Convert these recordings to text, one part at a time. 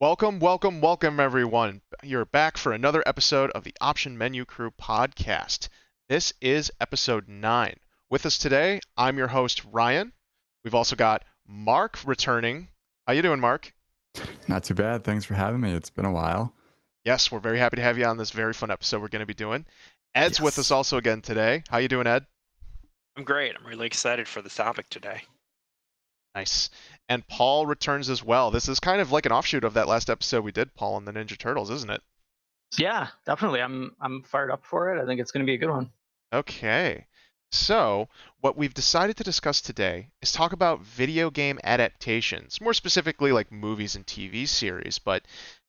Welcome, welcome, welcome, everyone. You're back for another episode of the Option Menu Crew podcast. This is episode 9. With us today, I'm your host, Ryan. We've also got Mark returning. How you doing, Mark? Not too bad. Thanks for having me. It's been a while. Yes, we're very happy to have you on this very fun episode we're going to be doing. Ed's with us also again today. How you doing, Ed? I'm great. I'm really excited for this topic today. Nice. And Paul returns as well. This is kind of like an offshoot of that last episode we did, Paul, on the Ninja Turtles, isn't it? Yeah, definitely. I'm I'm fired up for it. I think it's going to be a good one. Okay. So, what we've decided to discuss today is talk about video game adaptations, more specifically like movies and TV series, but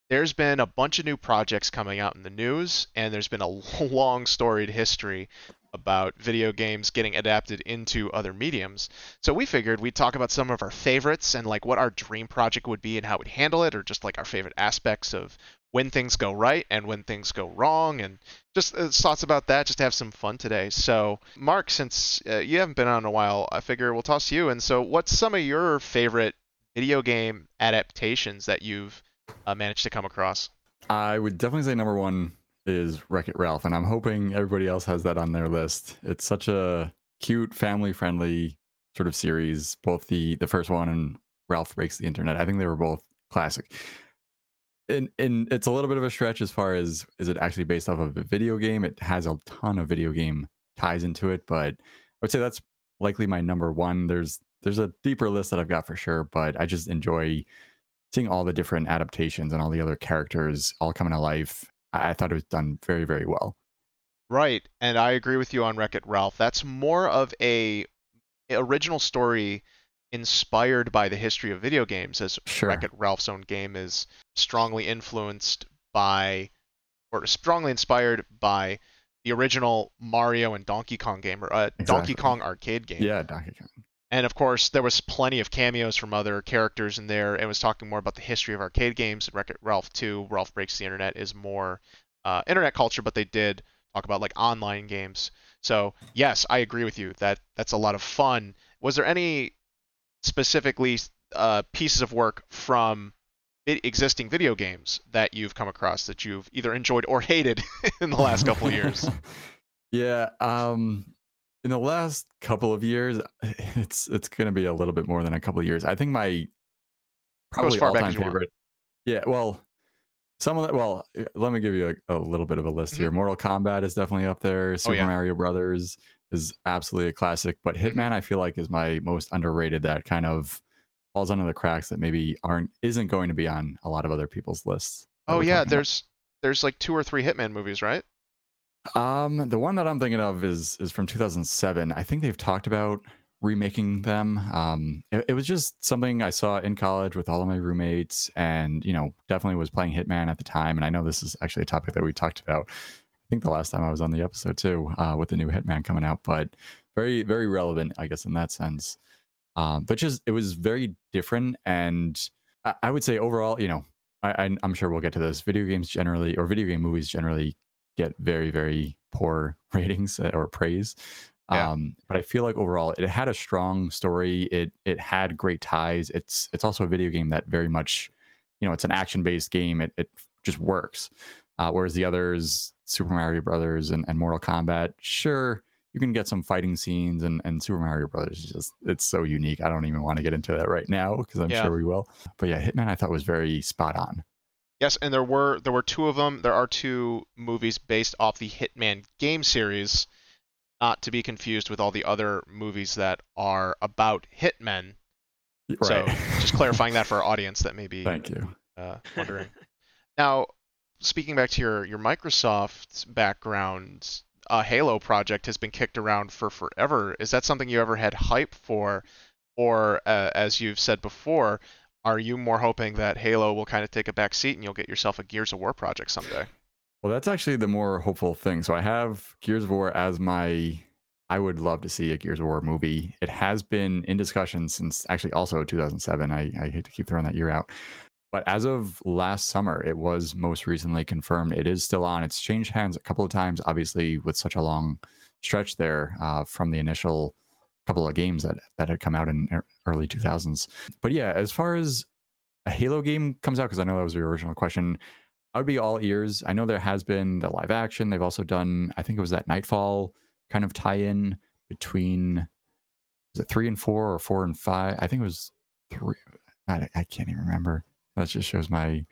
there's been a bunch of new projects coming out in the news, and there's been a long storied history about video games getting adapted into other mediums. So we figured we'd talk about some of our favorites and like what our dream project would be and how we'd handle it, or just like our favorite aspects of when things go right and when things go wrong, and just uh, thoughts about that. Just to have some fun today. So Mark, since uh, you haven't been on in a while, I figure we'll toss you. And so, what's some of your favorite video game adaptations that you've uh, managed to come across? I would definitely say number one is Wreck It Ralph, and I'm hoping everybody else has that on their list. It's such a cute, family-friendly sort of series. Both the the first one and Ralph Breaks the Internet. I think they were both classic. And and it's a little bit of a stretch as far as is it actually based off of a video game? It has a ton of video game ties into it, but I would say that's likely my number one. There's there's a deeper list that I've got for sure, but I just enjoy seeing all the different adaptations and all the other characters all coming to life. I, thought it was done very, very well. Right, and I agree with you on Wreck It Ralph. That's more of a original story inspired by the history of video games, as Sure. Wreck It Ralph's own game is strongly influenced by, or strongly inspired by, the original Mario and Donkey Kong game, or uh, Donkey Kong arcade game. Yeah, Donkey Kong. And of course, there was plenty of cameos from other characters in there. It was talking more about the history of arcade games. Wreck-It Ralph 2, Ralph Breaks the Internet is more uh, internet culture, but they did talk about like online games. So yes, I agree with you that that's a lot of fun. Was there any specifically uh, pieces of work from existing video games that you've come across that you've either enjoyed or hated in the last couple of years? yeah. Um, in the last couple of years, it's it's gonna be a little bit more than a couple of years. I think my probably far all-time as you want. favorite. Yeah. Well, some of that. well, uh, let me give you a, a little bit of a list Mm-hmm. here. Mortal Kombat is definitely up there. Super Oh, yeah. Mario Brothers is absolutely a classic, but Mm-hmm. Hitman I feel like is my most underrated. That kind of falls under the cracks that maybe aren't isn't going to be on a lot of other people's lists. Oh yeah, talking about. there's there's like two or three Hitman movies, right? Um, the one that I'm thinking of is is from 2007. I think they've talked about remaking them. Um, it, it was just something I saw in college with all of my roommates, and you know, definitely was playing Hitman at the time. And I know this is actually a topic that we talked about. I think the last time I was on the episode too, uh, with the new Hitman coming out, but very very relevant, I guess, in that sense. Um, but just it was very different, and I, I would say overall, you know, I, I'm sure we'll get to this. Video games generally, or video game movies generally, get very very poor ratings uh, or praise. Yeah. um but i feel like overall it had a strong story. It it had great ties. It's it's also a video game that very much you know it's an action based game. It, it just works. Uh, whereas the others super mario brothers and, and mortal kombat sure you can get some fighting scenes and, and super mario brothers is just it's so unique. I don't even want to get into that right now because i'm Yeah. sure we will. But yeah hitman i thought was very spot on Yes, and there were there were two of them. There are two movies based off the Hitman game series, not to be confused with all the other movies that are about hitmen. Right. So just clarifying that for our audience that may be thank you uh, wondering. now, speaking back to your your Microsoft background, a Halo project has been kicked around for forever. Is that something you ever had hype for, or uh, as you've said before, are you more hoping that Halo will kind of take a back seat and you'll get yourself a Gears of War project someday? Well, that's actually the more hopeful thing. So I have Gears of War as my. I would love to see a Gears of War movie. It has been in discussion since actually also 2007. I, I hate to keep throwing that year out. But as of last summer, it was most recently confirmed. It is still on. It's changed hands a couple of times, obviously, with such a long stretch there uh, from the initial couple of games that, that had come out in early 2000s. But yeah, as far as a Halo game comes out, because I know that was your original question, I would be all ears. I know there has been the live action. They've also done, I think it was that Nightfall kind of tie-in between was it three and four or four and five? I think it was three. I, I can't even remember. That just shows my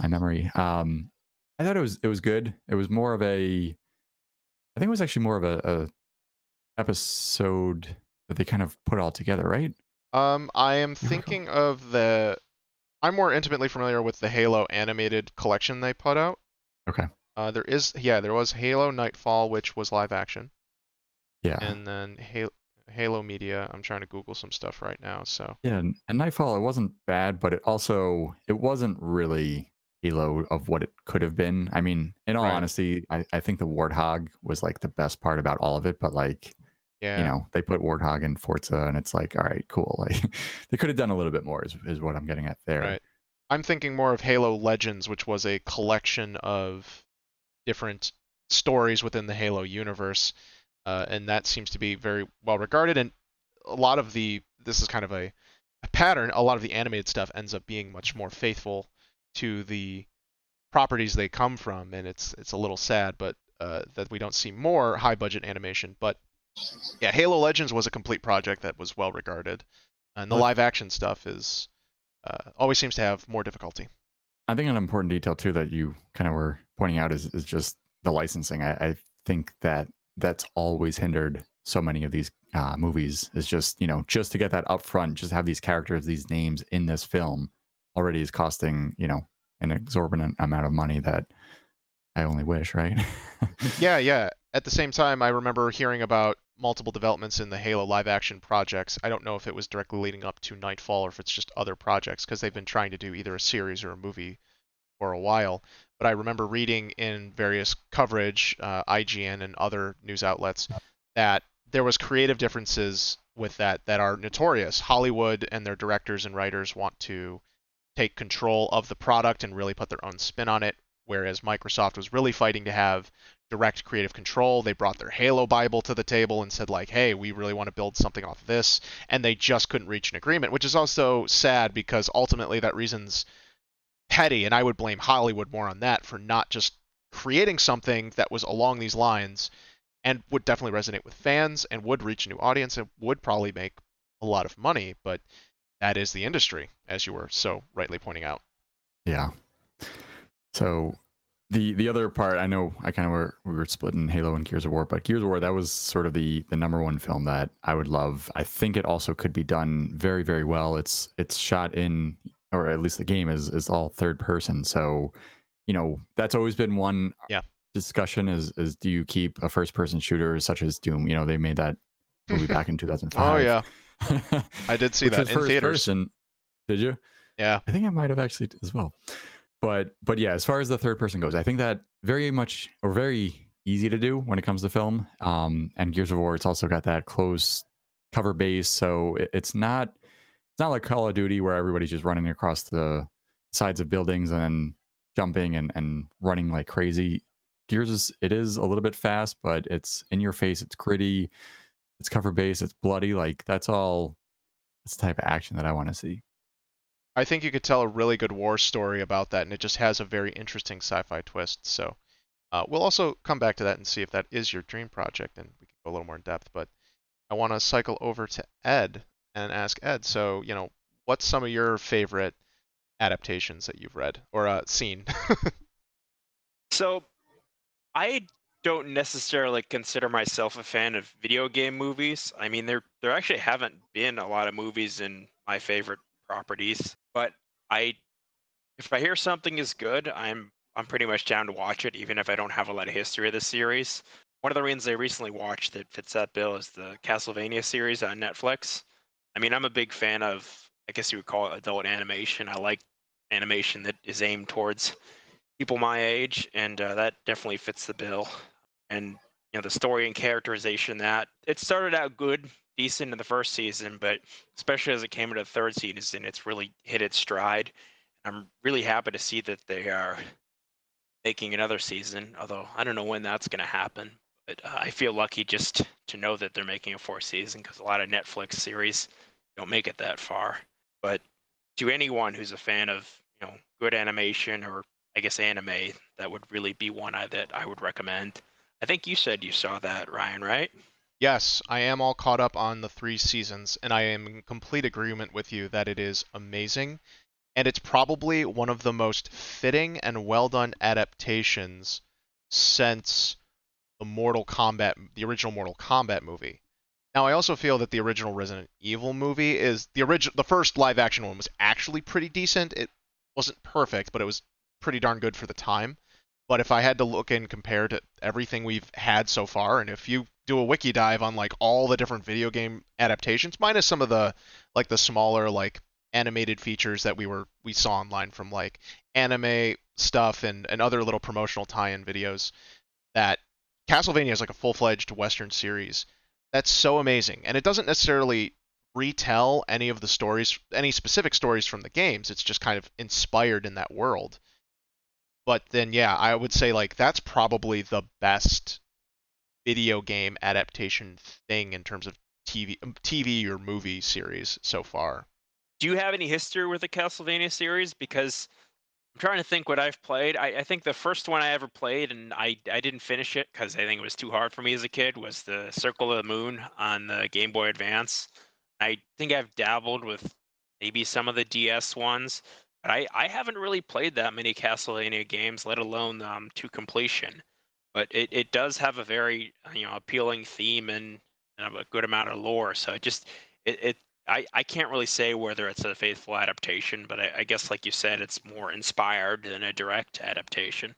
my memory. Um, I thought it was it was good. It was more of a, I think it was actually more of a, a episode that they kind of put all together, right? Um, I am thinking of the. I'm more intimately familiar with the Halo animated collection they put out. Okay. Uh, there is, yeah, there was Halo Nightfall, which was live action, Yeah. and then Halo, Halo Media. I'm trying to Google some stuff right now. So Yeah, and and Nightfall it wasn't bad, but it also it wasn't really Halo of what it could have been. I mean, in all Right. honesty, I, I think the Warthog was like the best part about all of it, but like yeah, you know, they put Warthog in Forza and it's like, all right, cool. Like they could have done a little bit more is, is what I'm getting at there. Right. I'm thinking more of Halo Legends, which was a collection of different stories within the Halo universe, uh, and that seems to be very well regarded. And a lot of the this is kind of a, a pattern. A lot of the animated stuff ends up being much more faithful to the properties they come from, and it's it's a little sad, but uh, that we don't see more high budget animation. But yeah, Halo Legends was a complete project that was well regarded, and the live action stuff is uh, always seems to have more difficulty. I think an important detail too that you kind of were pointing out is is just the licensing. I, I think that that's always hindered so many of these uh, movies. Is just you know just to get that upfront, just have these characters, these names in this film already is costing you know an exorbitant amount of money that I only wish, right? Yeah, yeah. At the same time, I remember hearing about multiple developments in the Halo live action projects. I don't know if it was directly leading up to Nightfall or if it's just other projects because they've been trying to do either a series or a movie for a while. But I remember reading in various coverage, uh, IGN and other news outlets, that there was creative differences with that that are notorious. Hollywood and their directors and writers want to take control of the product and really put their own spin on it, whereas Microsoft was really fighting to have direct creative control. They brought their Halo Bible to the table and said like, "Hey, we really want to build something off of this," and they just couldn't reach an agreement, which is also sad because ultimately that reason's petty, and I would blame Hollywood more on that for not just creating something that was along these lines and would definitely resonate with fans and would reach a new audience and would probably make a lot of money, but that is the industry, as you were so rightly pointing out. Yeah. So the the other part, I know I kind of were we were splitting Halo and Gears of War, but Gears of War that was sort of the the number one film that I would love. I think it also could be done very very well. It's it's shot in, or at least the game is is all third person. So you know that's always been one Yeah. discussion is is do you keep a first person shooter such as Doom? You know they made that movie back in 2005. Oh yeah, I did see that in first theaters. person. Did you? Yeah. I think I might have actually as well. But but yeah, as far as the third person goes, I think that very much or very easy to do when it comes to film. Um, and Gears of War, it's also got that close cover base, so it, it's not it's not like Call of Duty where everybody's just running across the sides of buildings and jumping and and running like crazy. Gears is it is a little bit fast, but it's in your face. It's gritty. It's cover base. It's bloody. Like that's all. That's the type of action that I want to see. I think you could tell a really good war story about that, and it just has a very interesting sci-fi twist. So uh, we'll also come back to that and see if that is your dream project, and we can go a little more in depth. But I want to cycle over to Ed and ask Ed. So you know, what's some of your favorite adaptations that you've read or uh, seen? So, I don't necessarily consider myself a fan of video game movies. I mean, there there actually haven't been a lot of movies in my favorite properties, but I if I hear something is good, I'm I'm pretty much down to watch it, even if I don't have a lot of history of the series. One of the reasons I recently watched that fits that bill is the Castlevania series on Netflix. I mean, I'm a big fan of, I guess you would call it adult animation. I like animation that is aimed towards people my age, and uh, that definitely fits the bill. And you know, the story and characterization that it started out good, decent in the first season, but especially as it came into the third season, it's really hit its stride. I'm really happy to see that they are making another season, although I don't know when that's going to happen. But uh, I feel lucky just to know that they're making a fourth season because a lot of Netflix series don't make it that far. But to anyone who's a fan of you know good animation or I guess anime, that would really be one I, that I would recommend. I think you said you saw that, Ryan, right? Yes, I am all caught up on the three seasons, and I am in complete agreement with you that it is amazing. And it's probably one of the most fitting and well done adaptations since the Mortal Kombat, the original Mortal Kombat movie. Now, I also feel that the original Resident Evil movie is the original, the first live action one was actually pretty decent. It wasn't perfect, but it was pretty darn good for the time. But if I had to look and compare to everything we've had so far, and if you do a wiki dive on like all the different video game adaptations, minus some of the like the smaller like animated features that we were we saw online from like anime stuff and, and other little promotional tie-in videos, that Castlevania is like a full-fledged Western series that's so amazing. And it doesn't necessarily retell any of the stories, any specific stories from the games. It's just kind of inspired in that world. But then, yeah, I would say like that's probably the best video game adaptation thing in terms of TV, TV or movie series so far. Do you have any history with the Castlevania series? Because I'm trying to think what I've played. I, I think the first one I ever played, and I, I didn't finish it because I think it was too hard for me as a kid, was the Circle of the Moon on the Game Boy Advance. I think I've dabbled with maybe some of the DS ones, but I, I haven't really played that many Castlevania games, let alone um, to completion. But it, it does have a very uh, you know appealing theme and, and a good amount of lore. So it just it, it I, I can't really say whether it's a faithful adaptation, but I, I guess, like you said, it's more inspired than a direct adaptation.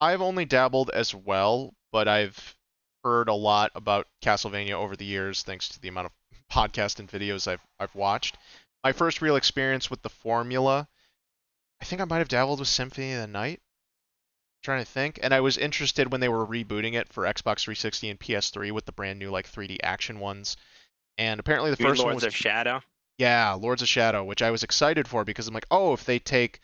I've only dabbled as well, but I've heard a lot about Castlevania over the years, thanks to the amount of podcasts and videos I've I've watched. My first real experience with the formula, I think I might have dabbled with Symphony of the Night. Trying to think, and I was interested when they were rebooting it for Xbox 360 and PS3 with the brand new like 3D action ones. And apparently the You first one Lords was of Shadow. yeah, Lords of Shadow, which I was excited for because I'm like, oh, if they take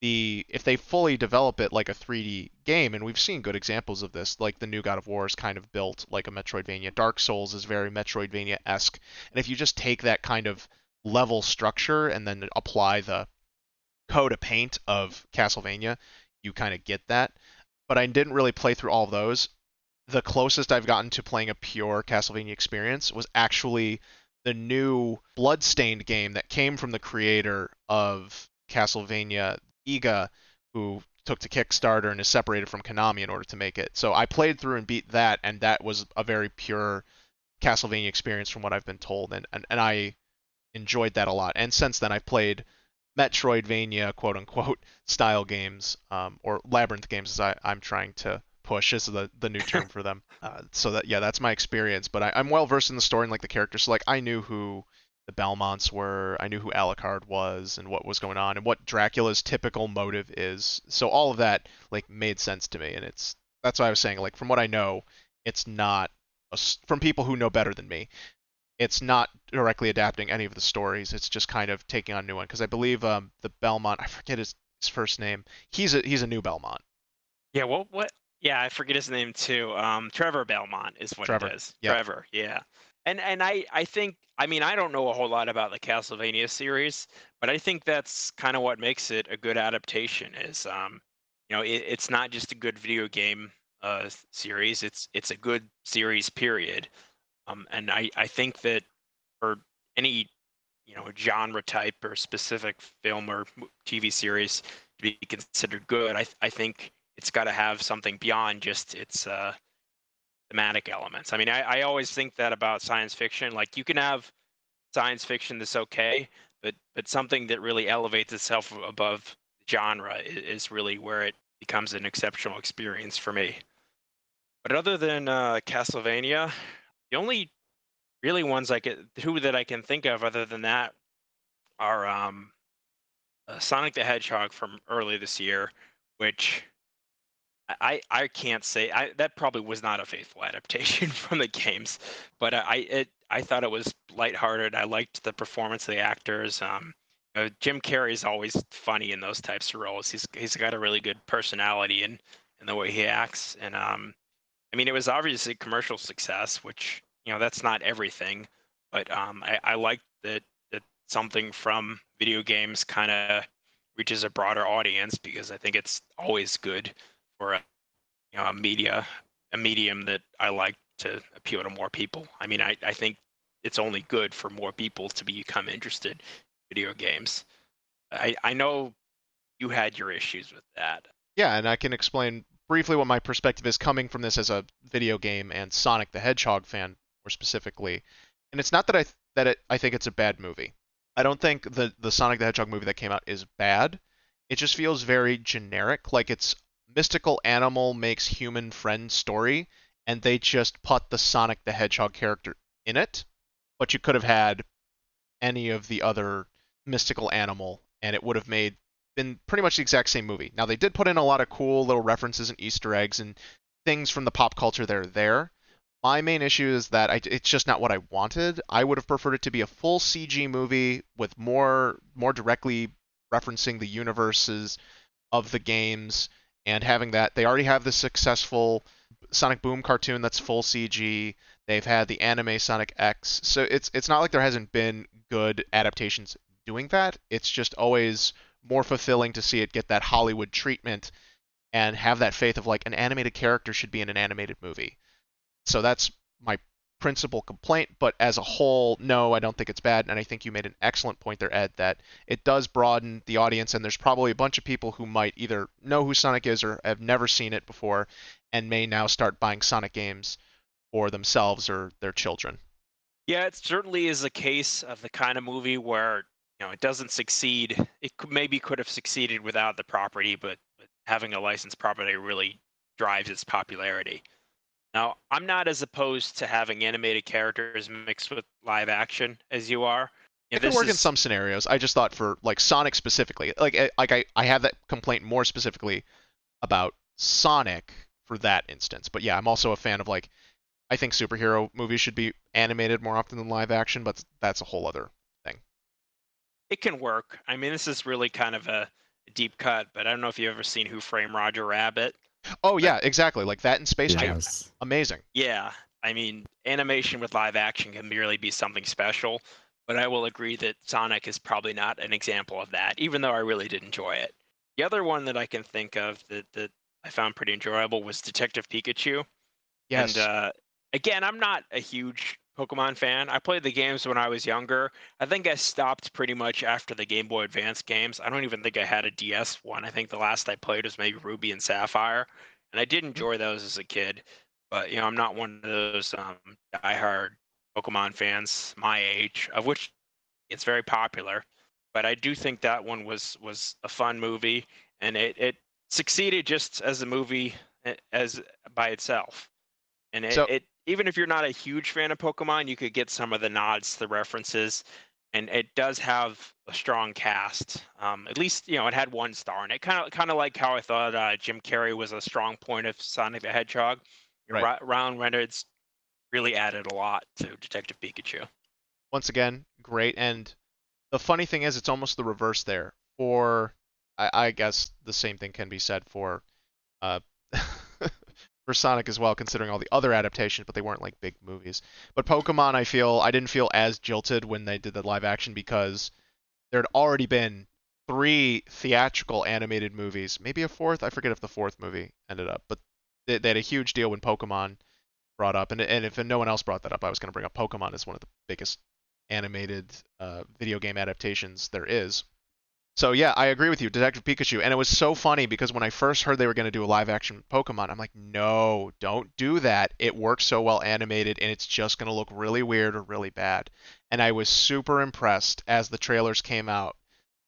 the if they fully develop it like a 3D game, and we've seen good examples of this, like the new God of War is kind of built like a Metroidvania. Dark Souls is very Metroidvania-esque, and if you just take that kind of level structure and then apply the code of paint of Castlevania, you kind of get that. But I didn't really play through all those. The closest I've gotten to playing a pure Castlevania experience was actually the new Bloodstained game that came from the creator of Castlevania, Iga, who took to Kickstarter and is separated from Konami in order to make it. So I played through and beat that, and that was a very pure Castlevania experience from what I've been told, and, and, and I enjoyed that a lot. And since then, I've played Metroidvania, quote unquote, style games, um, or labyrinth games, as I, I'm trying to push. Is the, the new term for them. Uh, so that yeah, that's my experience. But I, I'm well versed in the story and like the characters. So like I knew who the Belmonts were, I knew who Alucard was, and what was going on, and what Dracula's typical motive is. So all of that like made sense to me, and it's that's why I was saying like from what I know, it's not a from people who know better than me. It's not directly adapting any of the stories. It's just kind of taking on a new one. Because I believe um, the Belmont, I forget his, his first name. He's a he's a new Belmont. Yeah, what what? Yeah, I forget his name too. Um, Trevor Belmont is what Trevor, it is. yep. Trevor, yeah. And and I I think I mean I don't know a whole lot about the Castlevania series, but I think that's kind of what makes it a good adaptation. Is um, you know, it, it's not just a good video game uh series. It's it's a good series period. Um, and I I think that for any you know genre type or specific film or TV series to be considered good, I I think it's got to have something beyond just its uh, thematic elements. I mean, I, I always think that about science fiction. Like you can have science fiction that's okay, but but something that really elevates itself above genre is, really where it becomes an exceptional experience for me. But other than uh, Castlevania, the only really ones I can two that I can think of other than that are um, uh, Sonic the Hedgehog from early this year, which I I can't say I that probably was not a faithful adaptation from the games, but I it I thought it was lighthearted. I liked the performance of the actors. Um, you know, Jim Carrey's always funny in those types of roles. He's he's got a really good personality in in the way he acts, and um, I mean it was obviously commercial success, which you know that's not everything, but um, I I liked that that something from video games kind of reaches a broader audience because I think it's always good for a you know a media a medium that I like to appeal to more people. I mean, I, I think it's only good for more people to become interested in video games. I, I know you had your issues with that. Yeah, and I can explain briefly what my perspective is coming from this as a video game and Sonic the Hedgehog fan more specifically. And it's not that I th- that it, I think it's a bad movie. I don't think the the Sonic the Hedgehog movie that came out is bad. It just feels very generic, like it's mystical animal makes human friend story, and they just put the Sonic the Hedgehog character in it. But you could have had any of the other mystical animal, and it would have made been pretty much the exact same movie. Now they did put in a lot of cool little references and Easter eggs and things from the pop culture that are there. My main issue is that I, it's just not what I wanted. I would have preferred it to be a full CG movie with more more directly referencing the universes of the games and having that. They already have the successful Sonic Boom cartoon that's full CG. They've had the anime Sonic X. So it's it's not like there hasn't been good adaptations doing that. It's just always more fulfilling to see it get that Hollywood treatment and have that faith of like an animated character should be in an animated movie. So that's my principal complaint, but as a whole, no, I don't think it's bad. And I think you made an excellent point there, Ed, that it does broaden the audience, and there's probably a bunch of people who might either know who Sonic is or have never seen it before and may now start buying Sonic games for themselves or their children. Yeah, it certainly is a case of the kind of movie where know it doesn't succeed. It could, maybe could have succeeded without the property, but, but having a licensed property really drives its popularity. Now, I'm not as opposed to having animated characters mixed with live action as you are. It could work in some scenarios. I just thought for like Sonic specifically, like eh, like I, I have that complaint more specifically about Sonic for that instance. But yeah, I'm also a fan of like I think superhero movies should be animated more often than live action, but that's a whole other. It can work. I mean, this is really kind of a deep cut, but I don't know if you've ever seen Who Framed Roger Rabbit. Oh yeah, exactly. Like that in Space Jam. Yes. Amazing. Yeah, I mean, animation with live action can really be something special, but I will agree that Sonic is probably not an example of that, even though I really did enjoy it. The other one that I can think of that, that I found pretty enjoyable was Detective Pikachu. Yes. And uh, again, I'm not a huge Pokemon fan. I played the games when I was younger. I think I stopped pretty much after the Game Boy Advance games. I don't even think I had a DS one. I think the last I played was maybe Ruby and Sapphire, and I did enjoy those as a kid. But you know, I'm not one of those um, diehard Pokemon fans my age, of which it's very popular. But I do think that one was was a fun movie, and it it succeeded just as a movie eh, as by itself. And it, So- it even if you're not a huge fan of Pokemon, you could get some of the nods, the references, and it does have a strong cast. Um, at least you know it had one star, and it kind of kind of like how I thought uh, Jim Carrey was a strong point of Sonic the Hedgehog. Right. Ra- Ryan Reynolds really added a lot to Detective Pikachu. once again, great. And the funny thing is, it's almost the reverse there. For I, I guess the same thing can be said for uh, for Sonic as well, considering all the other adaptations, but they weren't like big movies. But Pokemon, I feel I didn't feel as jilted when they did the live action because there had already been three theatrical animated movies, maybe a fourth. I forget if the fourth movie ended up, but they, they had a huge deal when Pokemon brought up, and and if no one else brought that up, I was going to bring up Pokemon as one of the biggest animated uh, video game adaptations there is. So yeah, I agree with you, Detective Pikachu, and it was so funny because when I first heard they were going to do a live action Pokemon, I'm like, no, don't do that. It works so well animated, and it's just going to look really weird or really bad. And I was super impressed as the trailers came out,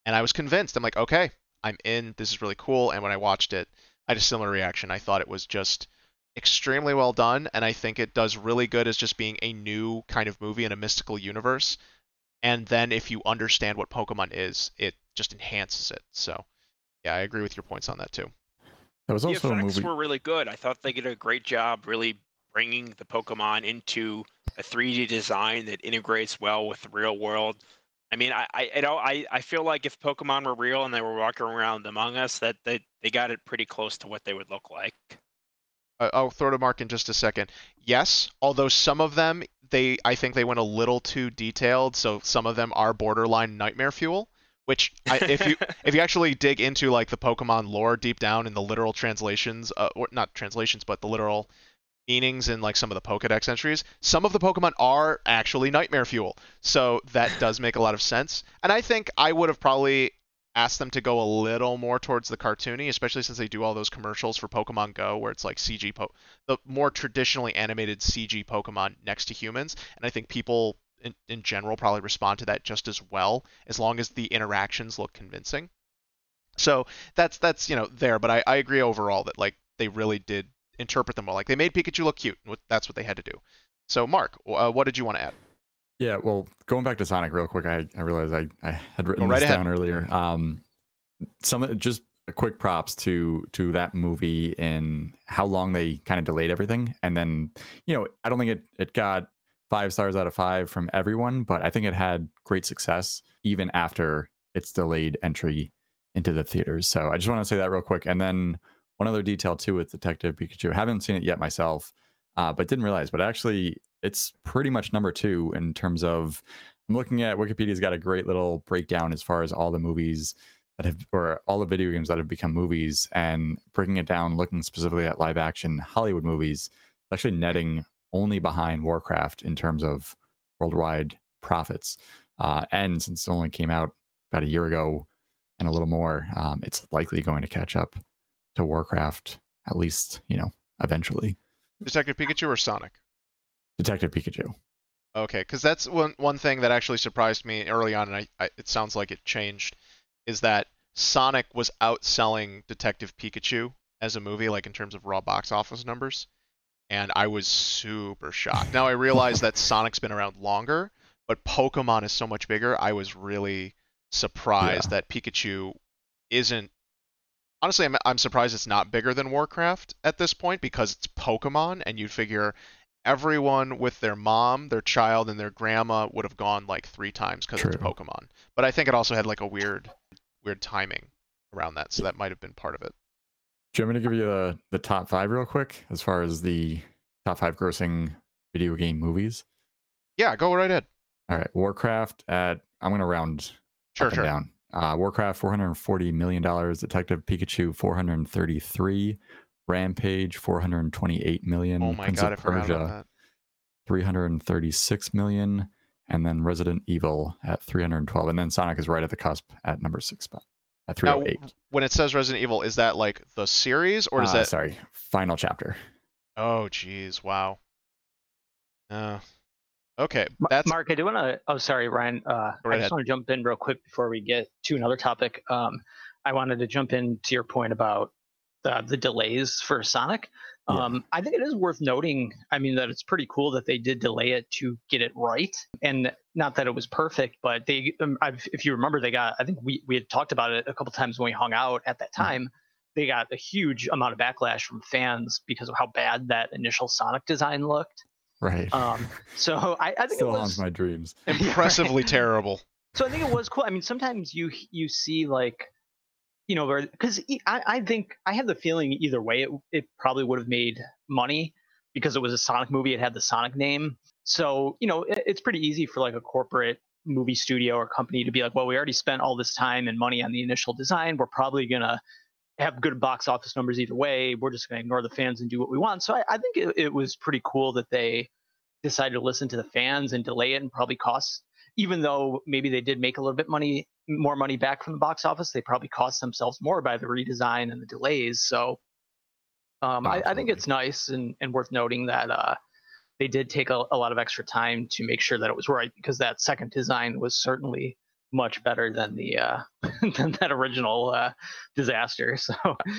and I was convinced. I'm like, okay, I'm in. This is really cool. And when I watched it, I had a similar reaction. I thought it was just extremely well done, and I think it does really good as just being a new kind of movie in a mystical universe. And then if you understand what Pokemon is, it just enhances it. So, yeah, I agree with your points on that too. That was The also a effects movie. were really good. I thought they did a great job really bringing the Pokemon into a 3D design that integrates well with the real world. I mean, I, I, you know, I, I feel like if Pokemon were real and they were walking around among us, that they, they got it pretty close to what they would look like. I'll throw to Mark in just a second. Yes, although some of them they I think they went a little too detailed, so some of them are borderline nightmare fuel. Which I, if you if you actually dig into like the Pokemon lore deep down in the literal translations, uh, or not translations, but the literal meanings in like some of the Pokedex entries, some of the Pokemon are actually nightmare fuel. So that does make a lot of sense. And I think I would have probably asked them to go a little more towards the cartoony, especially since they do all those commercials for Pokemon Go where it's like CG po- the more traditionally animated CG Pokemon next to humans. And I think people in, in general probably respond to that just as well as long as the interactions look convincing. So that's that's you know there, but I, I agree overall that like they really did interpret them well. Like they made Pikachu look cute. and That's what they had to do. So Mark, uh, what did you want to add? Yeah, well, going back to Sonic real quick, I, I realized I, I had written right this ahead. down earlier. Um, some just quick props to to that movie and how long they kind of delayed everything, and then you know I don't think it it got five stars out of five from everyone, but I think it had great success even after its delayed entry into the theaters. So I just want to say that real quick, and then one other detail too with Detective Pikachu. I haven't seen it yet myself, uh, but didn't realize. But actually, it's pretty much number two in terms of. I'm looking at Wikipedia's got a great little breakdown as far as all the movies that have, or all the video games that have become movies, and breaking it down, looking specifically at live action Hollywood movies, actually netting only behind Warcraft in terms of worldwide profits. Uh, and since it only came out about a year ago and a little more, um, it's likely going to catch up to Warcraft, at least, you know, eventually. Detective Pikachu or Sonic? Detective Pikachu. Okay, because that's one one thing that actually surprised me early on, and I, I, it sounds like it changed, is that Sonic was outselling Detective Pikachu as a movie, like in terms of raw box office numbers, and I was super shocked. Now I realize that Sonic's been around longer, but Pokemon is so much bigger. I was really surprised that Pikachu isn't. Honestly, I'm, I'm surprised it's not bigger than Warcraft at this point because it's Pokemon, and you'd figure everyone with their mom, their child, and their grandma would have gone like three times because it's. Pokemon. But I think it also had like a weird, weird timing around that, so that might have been part of it. Do you want me to give you the, the top five real quick as far as the top five grossing video game movies? Yeah, go right ahead. All right. Warcraft at, I'm going to round Sure, up sure. and down. Uh, Warcraft, $440 million. Detective Pikachu, 433 Rampage, 428 million. Oh my Prince god, I of forgot about Persia, that. 336 million. And then Resident Evil at 312. And then Sonic is right at the cusp at number six spot at Now, 308. when it says Resident Evil, is that like the series or is Uh, that? Sorry, final chapter. Oh, jeez, wow. Uh, okay, Ma- that's Mark, I do want to. Oh, sorry, Ryan. Uh, Go I ahead. just want to jump in real quick before we get to another topic. Um, I wanted to jump in to your point about the, the delays for Sonic. Yeah. Um, I think it is worth noting. I mean, that it's pretty cool that they did delay it to get it right, and not that it was perfect, but they. Um, I've, if you remember, they got. I think we we had talked about it a couple times when we hung out at that Mm-hmm. time. They got a huge amount of backlash from fans because of how bad that initial Sonic design looked. Right. Um, so I, I think Still it haunts was my dreams. impressively terrible. so I think it was cool. I mean, sometimes you you see like, you know, because I, I think I have the feeling either way it it probably would have made money because it was a Sonic movie. It had the Sonic name, so you know it, it's pretty easy for like a corporate movie studio or company to be like, well, we already spent all this time and money on the initial design. We're probably gonna have good box office numbers either way. We're just gonna ignore the fans and do what we want. So I, I think it, it was pretty cool that they decided to listen to the fans and delay it and probably cost even though maybe they did make a little bit money more money back from the box office they probably cost themselves more by the redesign and the delays so um, I, I think it's nice and, and worth noting that uh, they did take a, a lot of extra time to make sure that it was right because that second design was certainly much better than the uh, than that original uh, disaster so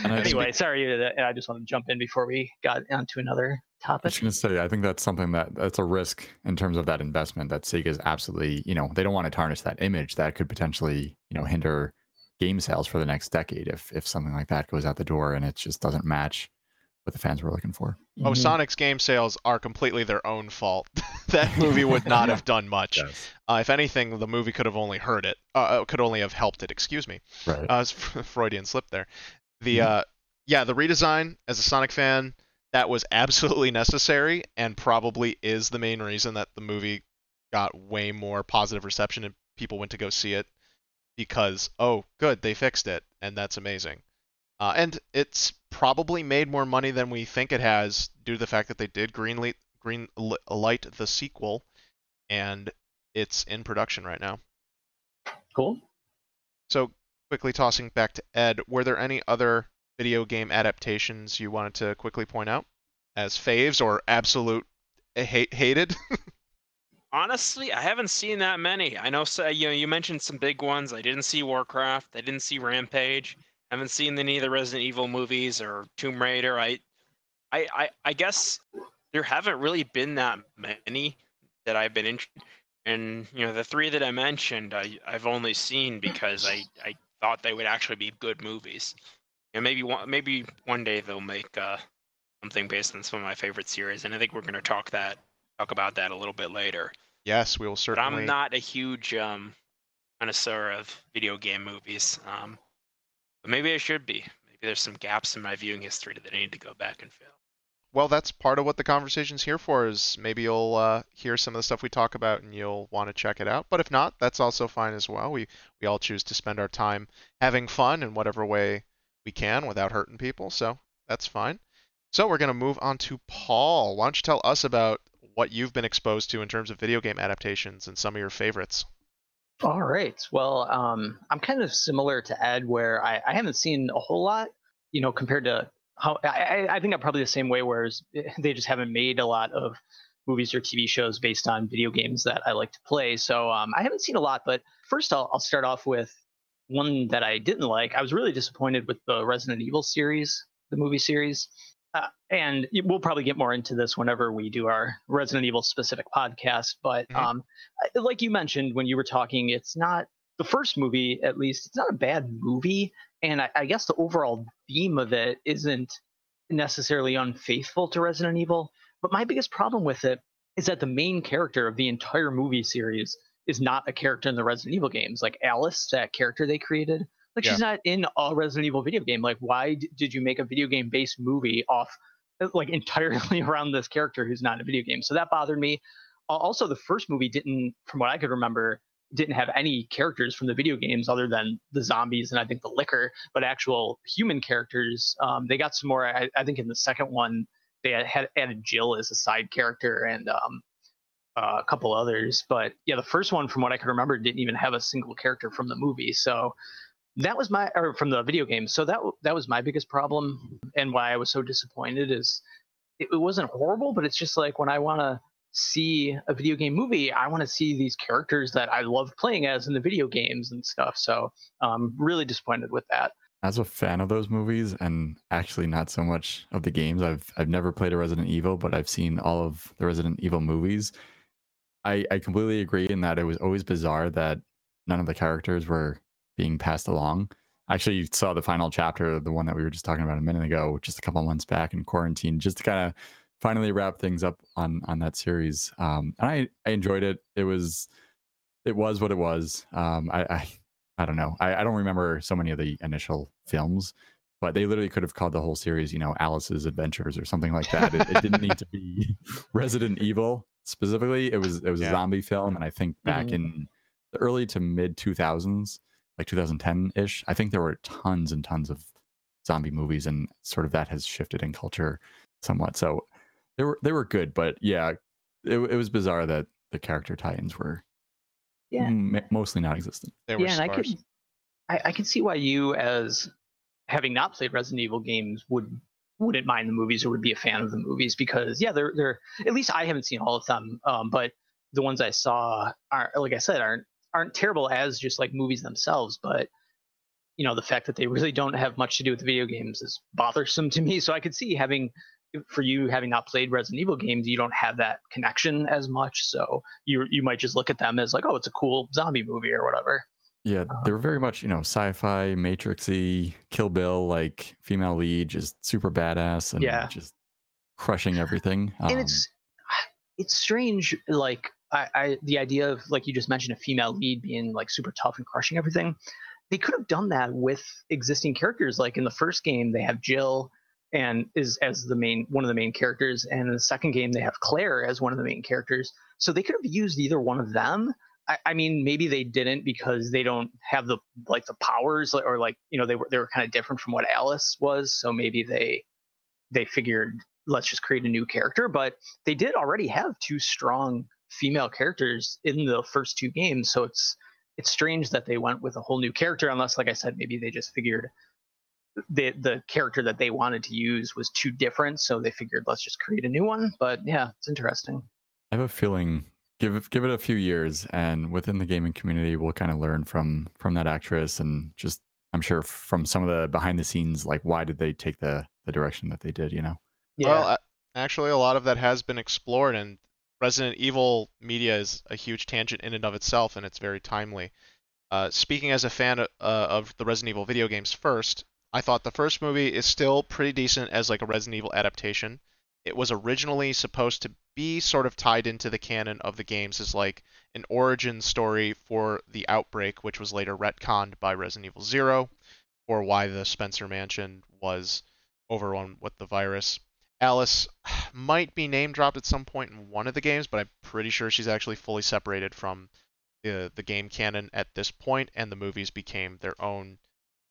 anyway sorry i just want to jump in before we got onto another topic. I was going to say, I think that's something that that's a risk in terms of that investment that Sega's absolutely, you know, they don't want to tarnish that image that could potentially, you know, hinder game sales for the next decade if if something like that goes out the door and it just doesn't match what the fans were looking for. Oh, Mhm. Sonic's game sales are completely their own fault. that movie would not have done much. Yes. Uh, if anything, the movie could have only hurt it. Uh, uh, could only have helped it. Excuse me. Right. Uh, Freudian slip there. The Mhm. uh, yeah, the redesign as a Sonic fan, that was absolutely necessary and probably is the main reason that the movie got way more positive reception and people went to go see it because oh good they fixed it and that's amazing uh, and it's probably made more money than we think it has due to the fact that they did green light, green light the sequel and it's in production right now Cool. so quickly tossing back to ed were there any other video game adaptations you wanted to quickly point out as faves or absolute hate, hated Honestly, I haven't seen that many. I know so, you know you mentioned some big ones. I didn't see Warcraft. I didn't see Rampage. Haven't seen any of the Resident Evil movies or Tomb Raider. I, I, I, I guess there haven't really been that many that I've been interested. And you know the three that I mentioned, I, I've only seen because I, I thought they would actually be good movies. And maybe one, maybe one day they'll make uh, something based on some of my favorite series, and I think we're going to talk that talk about that a little bit later. yes we will certainly. But I'm not a huge um, connoisseur of video game movies. Um, but maybe I should be. Maybe there's some gaps in my viewing history that I need to go back and fill. well that's part of what the conversation's here for is maybe you'll uh, hear some of the stuff we talk about and you'll want to check it out. But if not that's also fine as well. We we all choose to spend our time having fun in whatever way we can without hurting people so that's fine. So we're going to move on to paul. Why don't you tell us about what you've been exposed to in terms of video game adaptations and some of your favorites All right. Well, um, I'm kind of similar to Ed, where I, I haven't seen a whole lot, you know, compared to how I, I- think I'm probably the same way, whereas they just haven't made a lot of movies or TV shows based on video games that I like to play. So um, I haven't seen a lot, but first I'll, I'll start off with one that I didn't like. I was really disappointed with the Resident Evil series, the movie series. Uh, and we'll probably get more into this whenever we do our Resident Evil specific podcast. But Mhm. um, like you mentioned when you were talking, it's not the first movie, at least, it's not a bad movie. And I, I guess the overall theme of it isn't necessarily unfaithful to Resident Evil. But my biggest problem with it is that the main character of the entire movie series is not a character in the Resident Evil games. Like Alice, that character they created, like she's not in a Resident Evil video game. Like, why d- did you make a video game based movie off like entirely around this character who's not in a video game? So that bothered me. Also, the first movie didn't, from what I could remember, didn't have any characters from the video games other than the zombies and I think the Licker, but actual human characters. Um, they got some more. I, I think in the second one they had, had added Jill as a side character and um, uh, a couple others. But yeah, the first one, from what I can remember, didn't even have a single character from the movie. So that was my or from the video game. So that that was my biggest problem, and why I was so disappointed is it, it wasn't horrible, but it's just like when I want to see a video game movie, I want to see these characters that I love playing as in the video games and stuff. So um, really disappointed with that. as a fan of those movies and actually not so much of the games i've i've never played a resident evil but i've seen all of the resident evil movies i i completely agree in that it was always bizarre that none of the characters were being passed along actually saw the final chapter the one that we were just talking about a minute ago just a couple months back in quarantine just to kind of finally wrap things up on on that series um and i i enjoyed it it was it was what it was um i i I don't know. I, I don't remember so many of the initial films, but they literally could have called the whole series, you know, Alice's Adventures or something like that. It, it didn't need to be Resident Evil specifically. It was it was Yeah. a zombie film, and I think back Mhm. in the early to mid two thousands, like 2010 ish, I think there were tons and tons of zombie movies, and sort of that has shifted in culture somewhat. So they were they were good, but yeah, it, it was bizarre that the character tie-ins were Yeah. m- mostly non-existent. They were yeah, and I could, I, I can see why you, as having not played Resident Evil games, would wouldn't mind the movies or would be a fan of the movies because yeah, they're they're at least I haven't seen all of them, um, but the ones I saw are like I said aren't aren't terrible as just like movies themselves, but you know the fact that they really don't have much to do with the video games is bothersome to me. So I could see having for you having not played Resident Evil games, you don't have that connection as much. So you you might just look at them as like, oh, it's a cool zombie movie or whatever. Yeah, Uh, they were very much, you know, sci-fi, Matrixy, Kill Bill, like female lead, just super badass and Yeah. just crushing everything. and Um, it's it's strange like I, I the idea of like you just mentioned a female lead being like super tough and crushing everything they could have done that with existing characters like in the first game they have jill and is as the main one of the main characters. And in the second game, they have Claire as one of the main characters. So they could have used either one of them. I, I mean, maybe they didn't because they don't have the like the powers, or like you know they were they were kind of different from what Alice was. So maybe they they figured let's just create a new character. But they did already have two strong female characters in the first two games, so it's it's strange that they went with a whole new character. Unless, like I said, maybe they just figured the the character that they wanted to use was too different, so they figured let's just create a new one. But yeah, it's interesting. I have a feeling give give it a few years, and within the gaming community, we'll kind of learn from from that actress, and just I'm sure from some of the behind the scenes, like why did they take the the direction that they did? You know. Yeah. Well, a- actually, a lot of that has been explored, and Resident Evil media is a huge tangent in and of itself, and it's very timely. Uh, speaking as a fan uh, of the Resident Evil video games first, I thought the first movie is still pretty decent as like a Resident Evil adaptation. It was originally supposed to be sort of tied into the canon of the games as like an origin story for the outbreak, which was later retconned by Resident Evil Zero, or why the Spencer Mansion was overrun with the virus. Alice might be name dropped at some point in one of the games, but I'm pretty sure she's actually fully separated from the the game canon at this point, and the movies became their own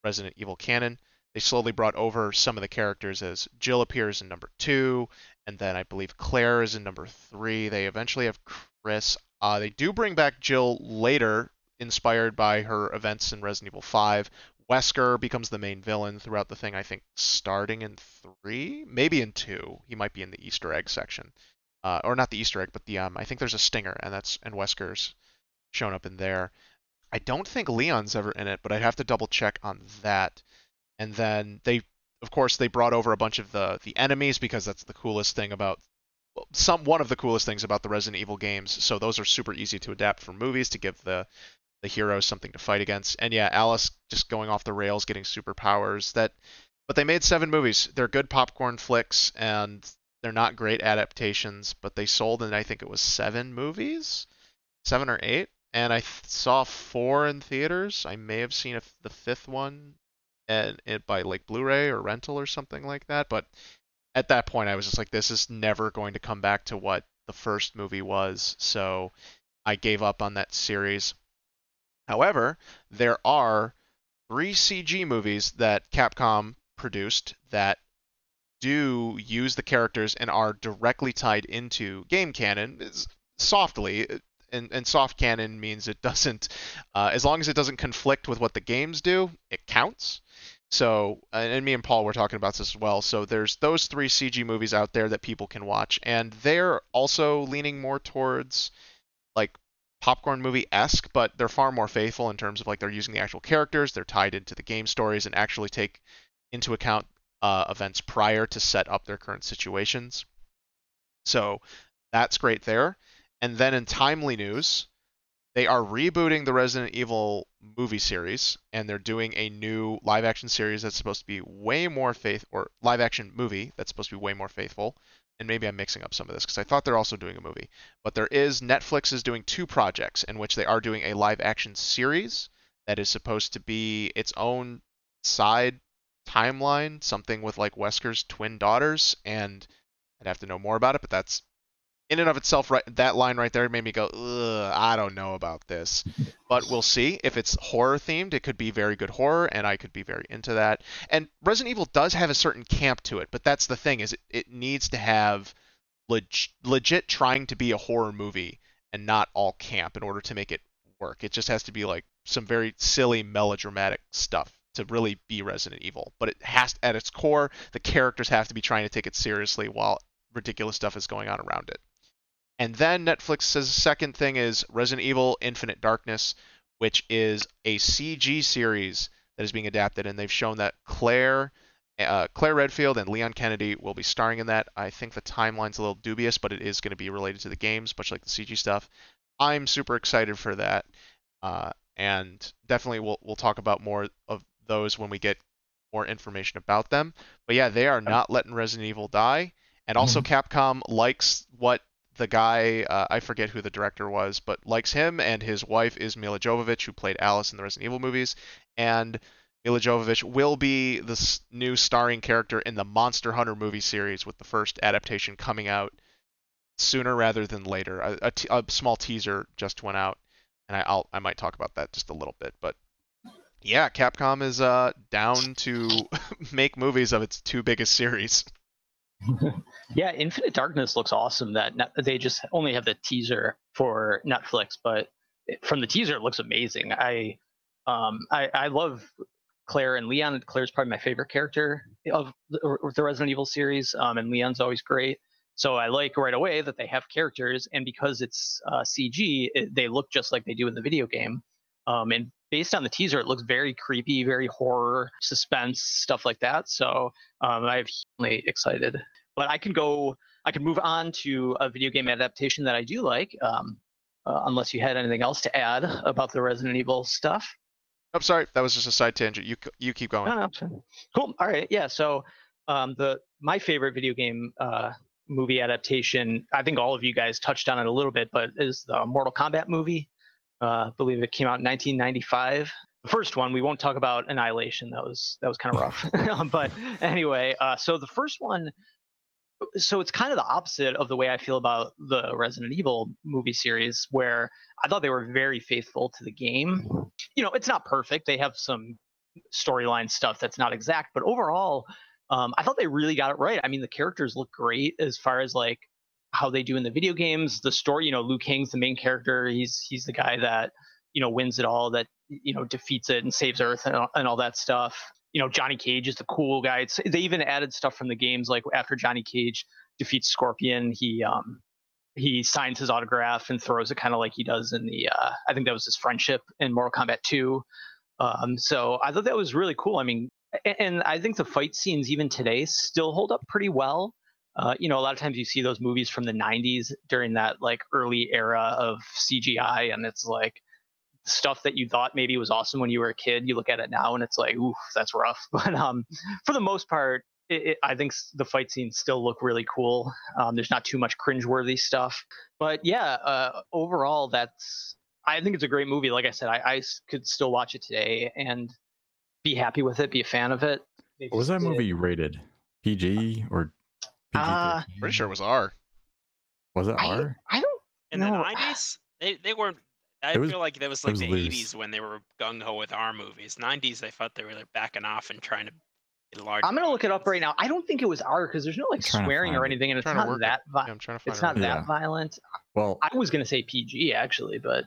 Resident Evil canon. They slowly brought over some of the characters as Jill appears in number two, and then I believe Claire is in number three. They eventually have Chris. Uh, they do bring back Jill later, inspired by her events in Resident Evil 5. Wesker becomes the main villain throughout the thing, I think, starting in three, maybe in two. He might be in the Easter egg section. Uh, or not the Easter egg, but the um, I think there's a stinger, and that's and Wesker's shown up in there. I don't think Leon's ever in it, but I'd have to double check on that. And then they, of course, they brought over a bunch of the the enemies because that's the coolest thing about some one of the coolest things about the Resident Evil games. So those are super easy to adapt for movies to give the the heroes something to fight against. And yeah, Alice just going off the rails, getting superpowers. That, but they made seven movies. They're good popcorn flicks, and they're not great adaptations. But they sold, and I think it was seven movies, seven or eight. And I th- saw four in theaters. I may have seen the fifth one, and it by like Blu-ray or rental or something like that. But at that point, I was just like, this is never going to come back to what the first movie was. So I gave up on that series. However, there are three CG movies that Capcom produced that do use the characters and are directly tied into game canon softly. And, and soft canon means it doesn't, uh, as long as it doesn't conflict with what the games do, it counts. So, and me and Paul were talking about this as well. So there's those three CG movies out there that people can watch, and they're also leaning more towards like popcorn movie esque, but they're far more faithful in terms of like they're using the actual characters, they're tied into the game stories, and actually take into account uh, events prior to set up their current situations. So that's great there. And then in timely news, they are rebooting the Resident Evil movie series, and they're doing a new live action series that's supposed to be way more faith or live action movie that's supposed to be way more faithful and maybe I'm mixing up some of this because I thought they're also doing a movie. But there is Netflix is doing two projects in which they are doing a live action series that is supposed to be its own side timeline, something with like Wesker's twin daughters, and I'd have to know more about it, but that's in and of itself, right, that line right there made me go, Ugh, I don't know about this. But we'll see. If it's horror themed, it could be very good horror, and I could be very into that. And Resident Evil does have a certain camp to it, but that's the thing is it, it needs to have leg- legit trying to be a horror movie and not all camp in order to make it work. It just has to be like some very silly melodramatic stuff to really be Resident Evil. But it has at its core, the characters have to be trying to take it seriously while ridiculous stuff is going on around it. And then Netflix says the second thing is Resident Evil Infinite Darkness, which is a CG series that is being adapted, and they've shown that Claire, uh, Claire Redfield and Leon Kennedy will be starring in that. I think the timeline's a little dubious, but it is going to be related to the games, much like the CG stuff. I'm super excited for that, uh, and definitely we'll we'll talk about more of those when we get more information about them. But yeah, they are not letting Resident Evil die, and also Capcom likes what the guy uh, I forget who the director was, but likes him, and his wife is Milla Jovovich, who played Alice in the Resident Evil movies, and Milla Jovovich will be the new starring character in the Monster Hunter movie series, with the first adaptation coming out sooner rather than later. A, a, t- a small teaser just went out, and I, I'll I might talk about that just a little bit. But yeah, Capcom is uh down to make movies of its two biggest series. Yeah, Infinite Darkness looks awesome. That net- they just only have the teaser for Netflix, but from the teaser, it looks amazing. I, um, I, I love Claire and Leon. Claire's probably my favorite character of the, the Resident Evil series, um, and Leon's always great. So I like right away that they have characters, and because it's uh, CG, it, they look just like they do in the video game. Um, and based on the teaser, it looks very creepy, very horror, suspense, stuff like that. So um, I'm really excited. But I can go, I can move on to a video game adaptation that I do like, um, uh, unless you had anything else to add about the Resident Evil stuff. I'm sorry, that was just a side tangent. You you keep going. No, no. Cool. All right. Yeah. So um, the my favorite video game uh, movie adaptation, I think all of you guys touched on it a little bit, but is the Mortal Kombat movie. Uh, I believe it came out in 1995. The first one, we won't talk about Annihilation. That was that was kind of rough. but anyway, uh, so the first one, so it's kind of the opposite of the way I feel about the Resident Evil movie series, where I thought they were very faithful to the game. You know, it's not perfect. They have some storyline stuff that's not exact, but overall, um, I thought they really got it right. I mean, the characters look great as far as like how they do in the video games. The story, you know, Liu Kang's the main character. He's he's the guy that you know wins it all, that you know defeats it and saves Earth and, all- and all that stuff. You know, Johnny Cage is the cool guy. It's, they even added stuff from the games, like after Johnny Cage defeats Scorpion, he um he signs his autograph and throws it kind of like he does in the uh, I think that was his friendship in Mortal Kombat 2. Um, so I thought that was really cool. I mean, and I think the fight scenes even today still hold up pretty well. Uh, you know, a lot of times you see those movies from the 90s during that like early era of CGI, and it's like stuff that you thought maybe was awesome when you were a kid. You look at it now and it's like, ooh, that's rough. But um, for the most part, it, it, I think the fight scenes still look really cool. Um, there's not too much cringeworthy stuff. But yeah, uh, overall, that's I think it's a great movie. Like I said, I could still watch it today and be happy with it, be a fan of it. What was that movie rated? PG or? Uh, Pretty sure it was R. Was it I, R? I don't In No, the nineties, they they weren't. I was- feel like that was like was the eighties when they were gung ho with our movies. Nineties, I thought they were like backing off and trying to get large. I'm gonna look it up right now. I don't think it was R because there's no like swearing or anything, and it's not work it. that Yeah, I'm trying to find it's it. not Yeah. that violent. Well, I was gonna say PG actually, but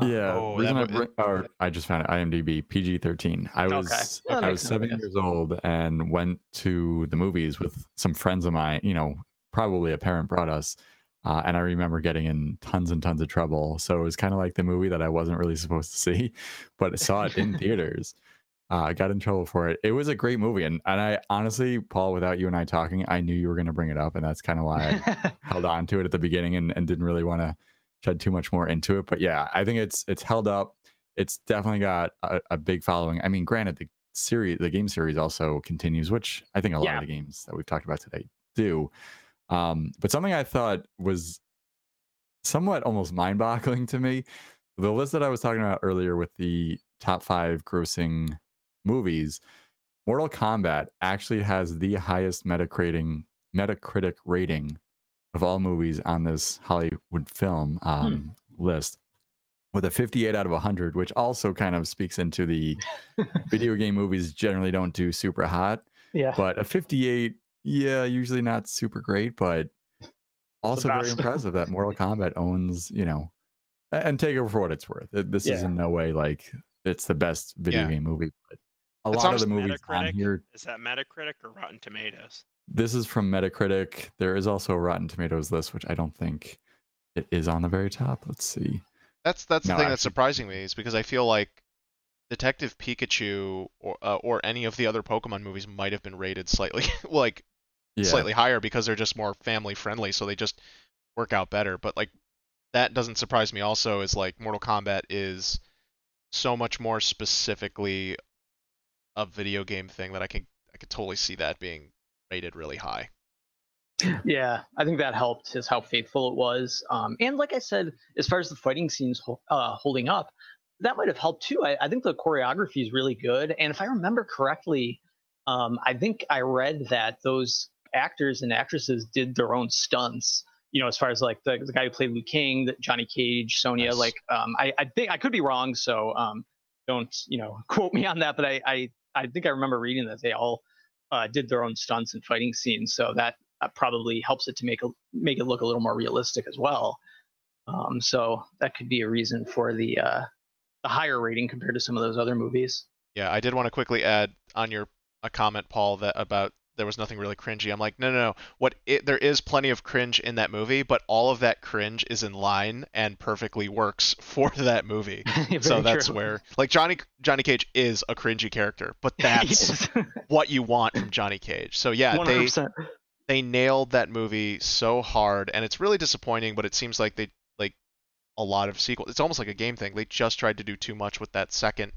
yeah. Oh, reason that I, bring- or I just found it. IMDb PG thirteen. I was Well, that I was seven guess. years old and went to the movies with some friends of mine. You know, probably a parent brought us. Uh, and I remember getting in tons and tons of trouble. So it was kind of like the movie that I wasn't really supposed to see, but I saw it in theaters. Uh, I got in trouble for it. It was a great movie, and and I honestly, Paul, without you and I talking, I knew you were going to bring it up, and that's kind of why I held on to it at the beginning and, and didn't really want to shed too much more into it. But yeah, I think it's it's held up. It's definitely got a, a big following. I mean, granted, the series, the game series also continues, which I think a lot Yeah. of the games that we've talked about today do. Um, but something I thought was somewhat almost mind-boggling to me, the list that I was talking about earlier with the top five grossing movies, Mortal Kombat actually has the highest Metacritic Metacritic rating of all movies on this Hollywood film um, list with a 58 out of 100, which also kind of speaks into the video game movies generally don't do super hot, yeah. but a 58, yeah, usually not super great, but also very impressive that Mortal Kombat owns, you know, and take it for what it's worth. This is in no way like it's the best video Yeah. game movie, but a It's lot of the movies on here Is that Metacritic or Rotten Tomatoes? This is from Metacritic. There is also a Rotten Tomatoes list, which I don't think it is on the very top. Let's see. That's that's the No, thing that's actually- surprising me is because I feel like Detective Pikachu or uh, or any of the other Pokemon movies might have been rated slightly like Yeah. slightly higher because they're just more family friendly, so they just work out better. But like that doesn't surprise me. Also, is like Mortal Kombat is so much more specifically a video game thing that I can I could totally see that being rated really high. Yeah, I think that helped is how faithful it was. Um, and like I said, as far as the fighting scenes uh, holding up, that might have helped too. I, I think the choreography is really good, and if I remember correctly, um, I think I read that those actors and actresses did their own stunts. You know, as far as like the, the guy who played Liu Kang, Johnny Cage, Sonya. Nice. Like, um, I, I think I could be wrong, so um, don't you know quote me on that. But I, I, I think I remember reading that they all uh, did their own stunts and fighting scenes, so that, probably helps it to make a, make it look a little more realistic as well. Um, so that could be a reason for the uh, the higher rating compared to some of those other movies. Yeah, I did want to quickly add on your a comment, Paul, that about there was nothing really cringy. I'm like, no, no, no. What it, there is plenty of cringe in that movie, but all of that cringe is in line and perfectly works for that movie. so that's true. where like Johnny Johnny Cage is a cringy character, but that's what you want from Johnny Cage. So yeah, they 100%. they nailed that movie so hard, and it's really disappointing. But it seems like they like a lot of sequels. It's almost like a game thing. They just tried to do too much with that second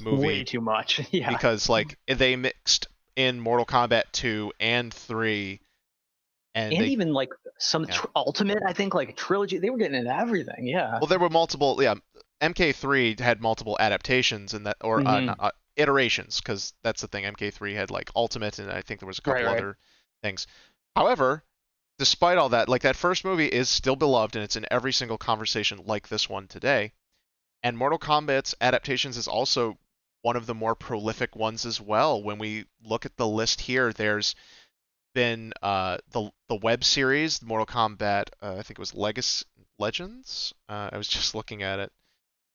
movie way too much. Yeah. because like they mixed in Mortal Kombat 2 and 3, and, and they even like some Yeah. tr- ultimate, I think like trilogy, they were getting into everything. Yeah. well there were multiple yeah MK3 had multiple adaptations and that or uh, Mhm. not- uh, iterations because that's the thing MK3 had like Ultimate and I think there was a couple Right, right. other things. However, despite all that, like that first movie is still beloved and it's in every single conversation like this one today. And Mortal Kombat's adaptations is also one of the more prolific ones as well. When we look at the list here, there's been uh, the the web series Mortal Kombat. Uh, I think it was Legacy Legends. Uh, I was just looking at it.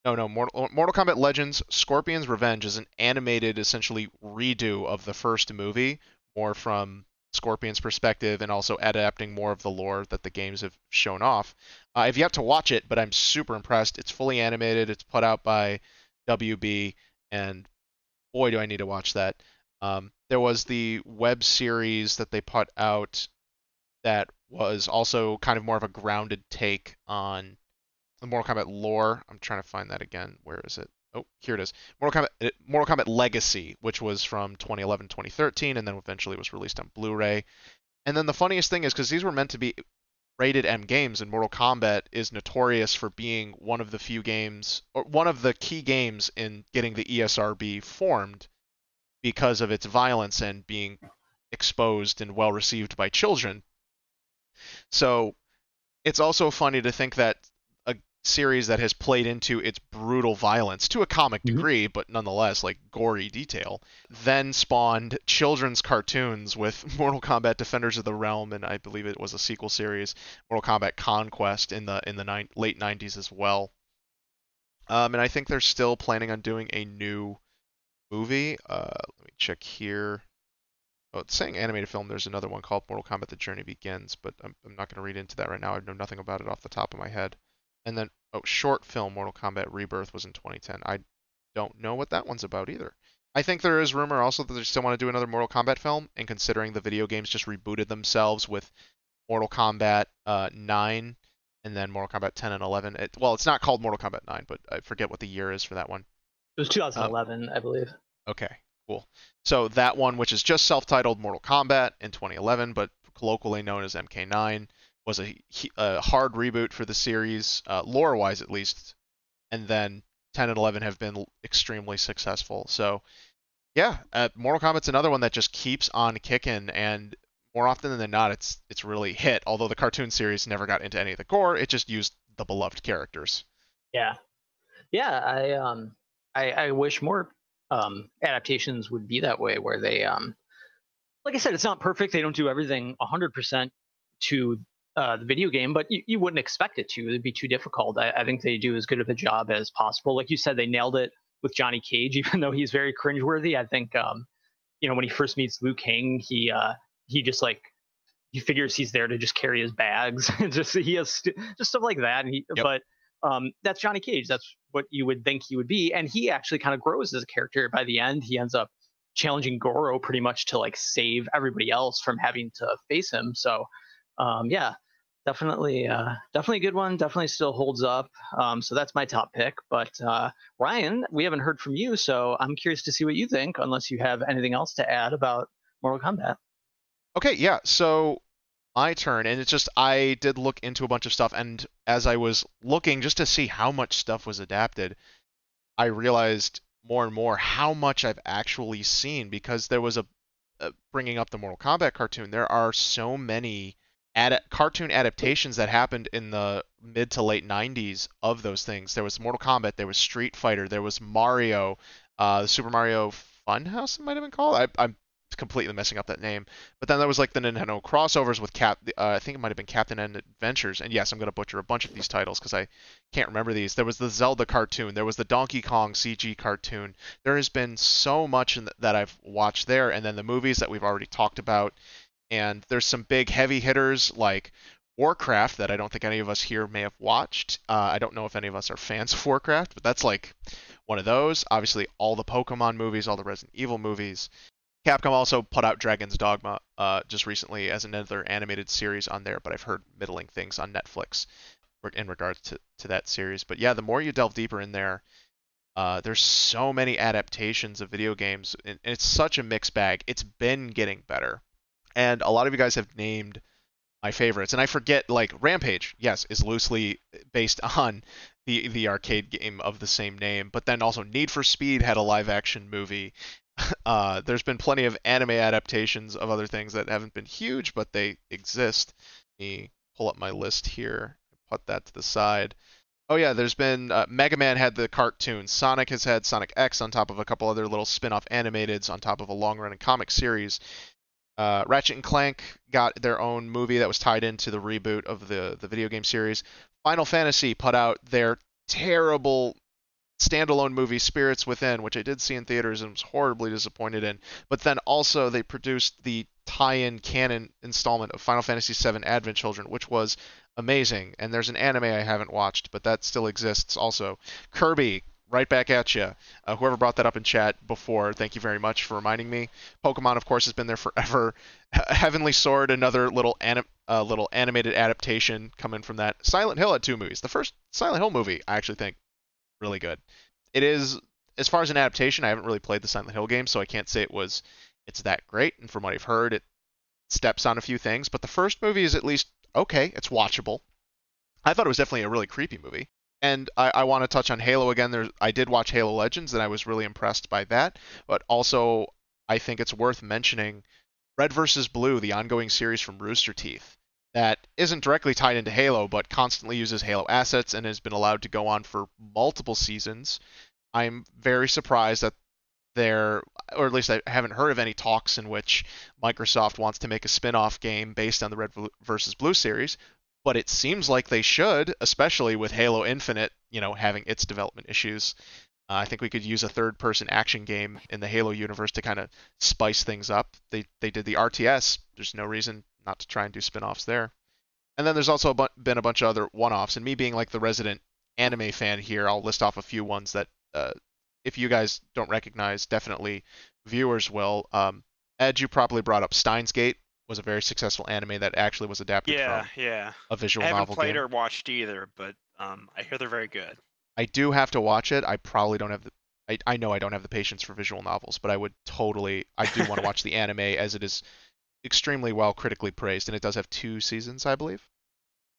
No, no, Mortal, Mortal Kombat Legends Scorpion's Revenge is an animated, essentially redo of the first movie, more from Scorpion's perspective and also adapting more of the lore that the games have shown off. Uh, I've yet to watch it, but I'm super impressed. It's fully animated. It's put out by WB, and boy, do I need to watch that. Um, there was the web series that they put out that was also kind of more of a grounded take on the Mortal Kombat lore. I'm trying to find that again. Where is it? Oh, here it is. Mortal Kombat, uh, Mortal Kombat Legacy, which was from 2011, 2013, and then eventually was released on Blu-ray. And then the funniest thing is because these were meant to be rated M games, and Mortal Kombat is notorious for being one of the few games, or one of the key games in getting the ESRB formed because of its violence and being exposed and well received by children. So it's also funny to think that series that has played into its brutal violence to a comic Mhm. degree, but nonetheless like gory detail, then spawned children's cartoons with Mortal Kombat Defenders of the Realm, and I believe it was a sequel series, Mortal Kombat Conquest in the in the nine, late 90s as well. Um, and I think they're still planning on doing a new movie. Uh, let me check here. Oh, it's saying animated film. There's another one called Mortal Kombat: The Journey Begins, but I'm, I'm not going to read into that right now. I know nothing about it off the top of my head. And then, oh, short film Mortal Kombat Rebirth was in 2010. I don't know what that one's about either. I think there is rumor also that they still want to do another Mortal Kombat film, and considering the video games just rebooted themselves with Mortal Kombat uh, 9 and then Mortal Kombat 10 and 11. It, well, it's not called Mortal Kombat 9, but I forget what the year is for that one. It was 2011, I believe. Okay, cool. So that one, which is just self-titled Mortal Kombat in 2011, but colloquially known as MK9, was a, a hard reboot for the series, uh, lore-wise at least. And then 10 and 11 have been extremely successful. So yeah, uh, Mortal Kombat's another one that just keeps on kicking, and more often than not, it's it's really hit. Although the cartoon series never got into any of the gore, it just used the beloved characters. Yeah. Yeah, I um I, I wish more um adaptations would be that way where they um like I said, it's not perfect. They don't do everything 100% to uh, the video game, but you, you wouldn't expect it to. It'd be too difficult. I, I think they do as good of a job as possible. Like you said, they nailed it with Johnny Cage, even though he's very cringeworthy. I think, um, you know, when he first meets Liu Kang, he uh, he just like he figures he's there to just carry his bags and just he has st- just stuff like that. And he, Yep. but um, that's Johnny Cage. That's what you would think he would be, and he actually kind of grows as a character. By the end, he ends up challenging Goro pretty much to like save everybody else from having to face him. So, um, yeah, definitely, uh, definitely a good one. Definitely still holds up. Um, so that's my top pick. But uh, Ryan, we haven't heard from you, so I'm curious to see what you think. Unless you have anything else to add about Mortal Kombat. Okay, yeah. So my turn, and it's just I did look into a bunch of stuff, and as I was looking just to see how much stuff was adapted, I realized more and more how much I've actually seen because there was a, a bringing up the Mortal Kombat cartoon. There are so many ad- cartoon adaptations that happened in the mid to late 90s of those things. There was Mortal Kombat, there was Street Fighter, there was Mario, uh, Super Mario Funhouse, it might have been called. I, I'm completely messing up that name. But then there was like the Nintendo crossovers with Cap. Uh, I think it might have been Captain N Adventures. And yes, I'm gonna butcher a bunch of these titles because I can't remember these. There was the Zelda cartoon. There was the Donkey Kong CG cartoon. There has been so much th- that I've watched there, and then the movies that we've already talked about. And there's some big heavy hitters like Warcraft that I don't think any of us here may have watched. Uh, I don't know if any of us are fans of Warcraft, but that's like one of those. Obviously, all the Pokemon movies, all the Resident Evil movies. Capcom also put out Dragon's Dogma uh, just recently as another animated series on there, but I've heard middling things on Netflix in regards to, to that series. But yeah, the more you delve deeper in there, uh, there's so many adaptations of video games, and it's such a mixed bag. It's been getting better, and a lot of you guys have named my favorites, and I forget like Rampage. Yes, is loosely based on the the arcade game of the same name, but then also Need for Speed had a live action movie, uh, there's been plenty of anime adaptations of other things that haven't been huge, but they exist. Let me pull up my list here. Put that to the side. Oh yeah, there's been uh, Mega Man had the cartoon. Sonic has had Sonic X on top of a couple other little spin-off animateds on top of a long-running comic series. Uh, Ratchet and Clank got their own movie that was tied into the reboot of the the video game series. Final Fantasy put out their terrible standalone movie Spirits Within, which I did see in theaters and was horribly disappointed in. But then also they produced the tie-in canon installment of Final Fantasy VII Advent Children, which was amazing. And there's an anime I haven't watched, but that still exists also. Kirby, right back at you. Uh, whoever brought that up in chat before, thank you very much for reminding me. Pokemon, of course, has been there forever. Heavenly Sword, another little anim- uh, little animated adaptation coming from that. Silent Hill had two movies. The first Silent Hill movie, I actually think, really good. It is as far as an adaptation, I haven't really played the Silent Hill game, so I can't say it was it's that great. And from what I've heard, it steps on a few things. But the first movie is at least okay. It's watchable. I thought it was definitely a really creepy movie. And I, I want to touch on Halo again. There, I did watch Halo Legends, and I was really impressed by that. But also, I think it's worth mentioning Red vs. Blue, the ongoing series from Rooster Teeth that isn't directly tied into Halo, but constantly uses Halo assets and has been allowed to go on for multiple seasons. I'm very surprised that there, or at least I haven't heard of any talks in which Microsoft wants to make a spin off game based on the Red versus Blue series, but it seems like they should, especially with Halo Infinite, you know, having its development issues. Uh, I think we could use a third-person action game in the Halo universe to kind of spice things up. They they did the RTS. There's no reason not to try and do spin-offs there. And then there's also a bu- been a bunch of other one-offs. And me being like the resident anime fan here, I'll list off a few ones that uh, if you guys don't recognize, definitely viewers will. Um, Ed, you probably brought up Steins Gate was a very successful anime that actually was adapted yeah, from yeah. a visual novel. I haven't novel played game. or watched either, but um, I hear they're very good. I do have to watch it. I probably don't have the. I, I know I don't have the patience for visual novels, but I would totally. I do want to watch the anime as it is extremely well critically praised, and it does have two seasons, I believe.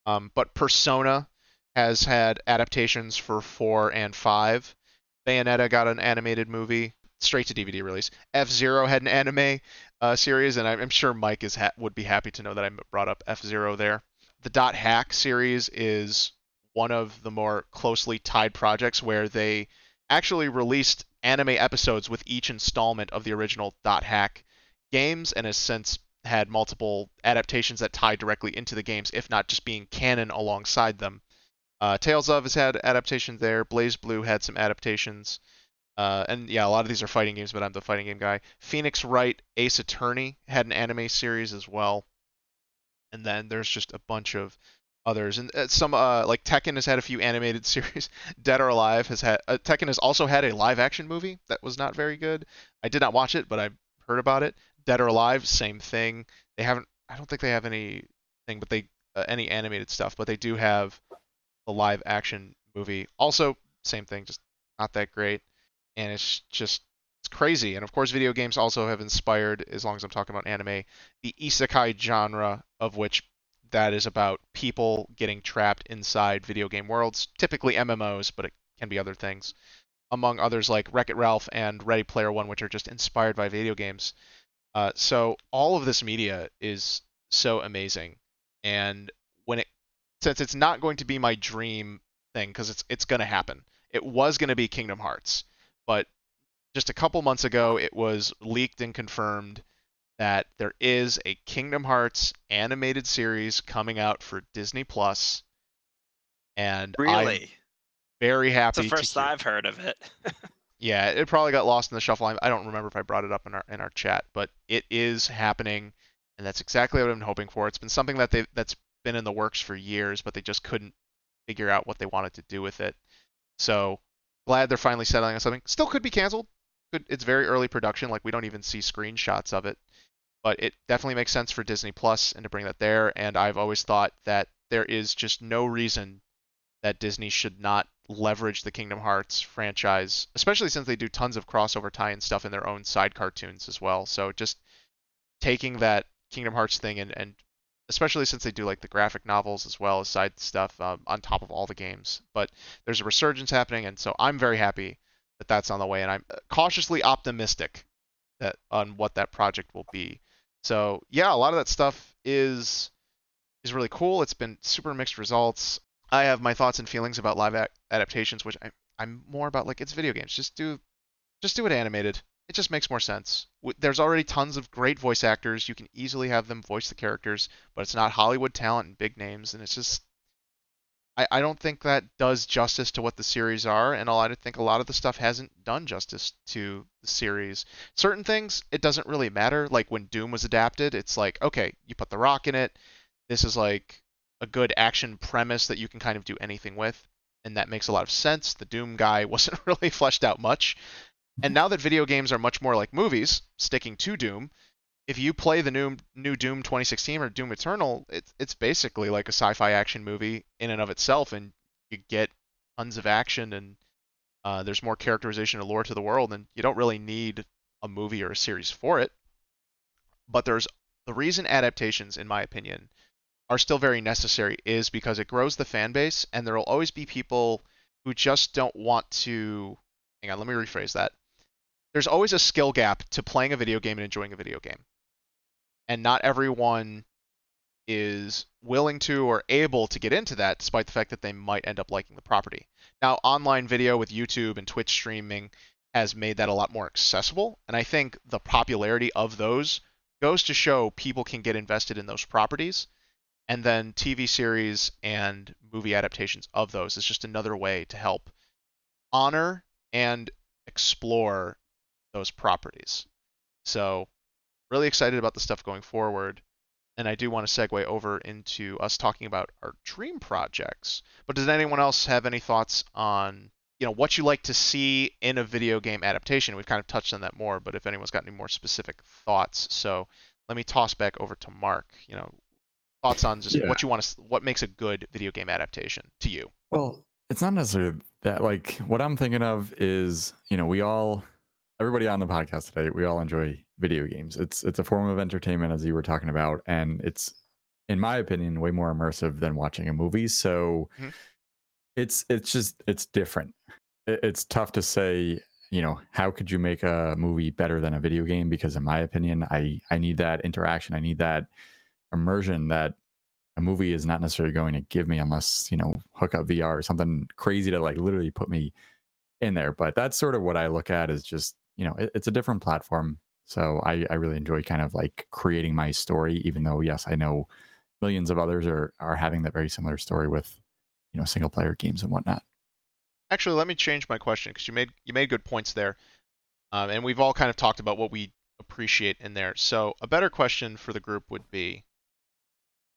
Um, but Persona has had adaptations for four and five. Bayonetta got an animated movie, straight to DVD release. F Zero had an anime uh, series, and I'm, sure Mike is ha- would be happy to know that I brought up F Zero there. The Dot Hack series is one of the more closely tied projects where they actually released anime episodes with each installment of the original Dot Hack games, and has since had multiple adaptations that tie directly into the games, if not just being canon alongside them. Uh, Tales of has had adaptations there. BlazBlue had some adaptations. Uh, and yeah, a lot of these are fighting games, but I'm the fighting game guy. Phoenix Wright Ace Attorney had an anime series as well. And then there's just a bunch of others, and uh, some uh, like Tekken has had a few animated series. Dead or Alive has had uh, Tekken has also had a live action movie that was not very good. I did not watch it, but I've heard about it. Dead or Alive, same thing. They haven't. I don't think they have anything, but they uh, any animated stuff, but they do have the live action movie. Also, same thing, just not that great, and it's just it's crazy. And of course, video games also have inspired, as long as I'm talking about anime, the isekai genre, of which that is about people getting trapped inside video game worlds, typically MMOs, but it can be other things. among others like Wreck It Ralph and Ready Player One, which are just inspired by video games. Uh, so all of this media is so amazing, and when it since it's not going to be my dream thing because it's it's going to happen. It was going to be Kingdom Hearts, but just a couple months ago it was leaked and confirmed that there is a Kingdom Hearts animated series coming out for Disney Plus, and I'm Really? very happy. It's the first I've heard of it. Yeah, it probably got lost in the shuffle. I I don't remember if I brought it up in our in our chat, but it is happening, and that's exactly what I've been hoping for. It's been something that they that's been in the works for years, but they just couldn't figure out what they wanted to do with it. So glad they're finally settling on something. Still could be canceled. It's very early production, like we don't even see screenshots of it. But it definitely makes sense for Disney Plus and to bring that there. And I've always thought that there is just no reason that Disney should not leverage the Kingdom Hearts franchise, especially since they do tons of crossover tie-in stuff in their own side cartoons as well. So just taking that Kingdom Hearts thing and, and especially since they do like the graphic novels as well as side stuff um, on top of all the games. But there's a resurgence happening, and so I'm very happy that that's on the way, and I'm cautiously optimistic that on what that project will be. So yeah, a lot of that stuff is is really cool. It's been super mixed results. I have my thoughts and feelings about live adaptations, which I, I'm more about like it's video games. Just do, just do it animated. It just makes more sense. There's already tons of great voice actors. You can easily have them voice the characters, but it's not Hollywood talent and big names, and it's just. I, I don't think that does justice to what the series are, and I think a lot of the stuff hasn't done justice to the series. Certain things, it doesn't really matter. Like when Doom was adapted, it's like, okay, you put The Rock in it. This is like a good action premise that you can kind of do anything with, and that makes a lot of sense. The Doom guy wasn't really fleshed out much. And now that video games are much more like movies, sticking to Doom, if you play the new new Doom 2016 or Doom Eternal, it's it's basically like a sci-fi action movie in and of itself, and you get tons of action and uh, there's more characterization and lore to the world, and you don't really need a movie or a series for it. But there's the reason adaptations, in my opinion, are still very necessary is because it grows the fan base, and there will always be people who just don't want to. Hang on, let me rephrase that. There's always a skill gap to playing a video game and enjoying a video game. And not everyone is willing to or able to get into that, despite the fact that they might end up liking the property. Now, online video with YouTube and Twitch streaming has made that a lot more accessible, and I think the popularity of those goes to show people can get invested in those properties and then TV series and movie adaptations of those is just another way to help honor and explore those properties. So, really excited about the stuff going forward. And I do want to segue over into us talking about our dream projects. But does anyone else have any thoughts on, you know, what you like to see in a video game adaptation? We've kind of touched on that more, but if anyone's got any more specific thoughts, so let me toss back over to Mark. You know, thoughts on just Yeah. what you want to, what makes a good video game adaptation to you? Well, it's not necessarily that. Like, what I'm thinking of is, you know, we all, everybody on the podcast today, we all enjoy video games. It's it's a form of entertainment, as you were talking about, and it's, in my opinion, way more immersive than watching a movie. So, Mhm. it's it's just it's different. It's tough to say. You know, how could you make a movie better than a video game? Because in my opinion, I I need that interaction. I need that immersion that a movie is not necessarily going to give me unless you know hook up VR or something crazy to like literally put me in there. But that's sort of what I look at is just you know it, it's a different platform. So I I really enjoy kind of like creating my story, even though yes I know millions of others are are having that very similar story with you know single player games and whatnot. Actually, let me change my question because you made you made good points there, um, and we've all kind of talked about what we appreciate in there. So a better question for the group would be: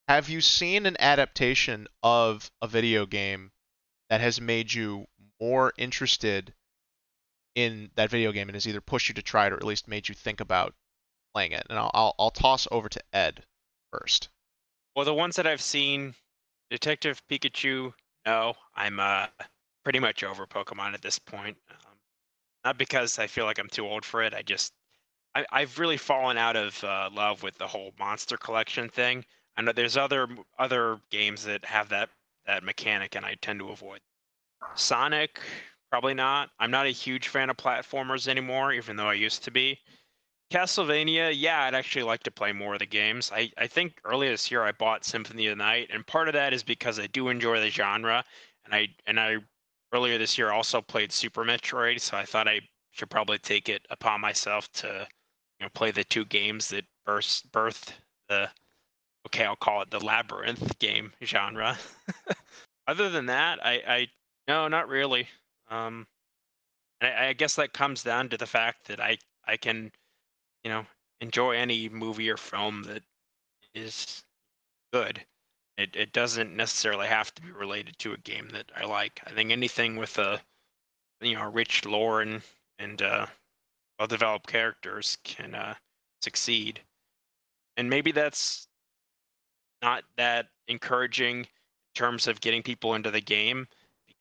Have you seen an adaptation of a video game that has made you more interested in that video game and has either pushed you to try it or at least made you think about playing it? And I'll I'll, I'll toss over to Ed first. Well, the ones that I've seen, Detective Pikachu. No, I'm uh pretty much over Pokemon at this point. Um, not because I feel like I'm too old for it. I just I, I've really fallen out of uh, love with the whole monster collection thing. I know there's other other games that have that that mechanic, and I tend to avoid. Sonic, Probably not. I'm not a huge fan of platformers anymore, even though I used to be. Castlevania, yeah, I'd actually like to play more of the games. I, I think earlier this year I bought Symphony of the Night, and part of that is because I do enjoy the genre, and I and I earlier this year also played Super Metroid, so I thought I should probably take it upon myself to you know play the two games that birthed the okay I'll call it the labyrinth game genre. Other than that, I, I no, not really. Um, I, I guess that comes down to the fact that I I can, you know, enjoy any movie or film that is good. It it doesn't necessarily have to be related to a game that I like. I think anything with a you know rich lore and and uh, well developed characters can uh, succeed. And maybe that's not that encouraging in terms of getting people into the game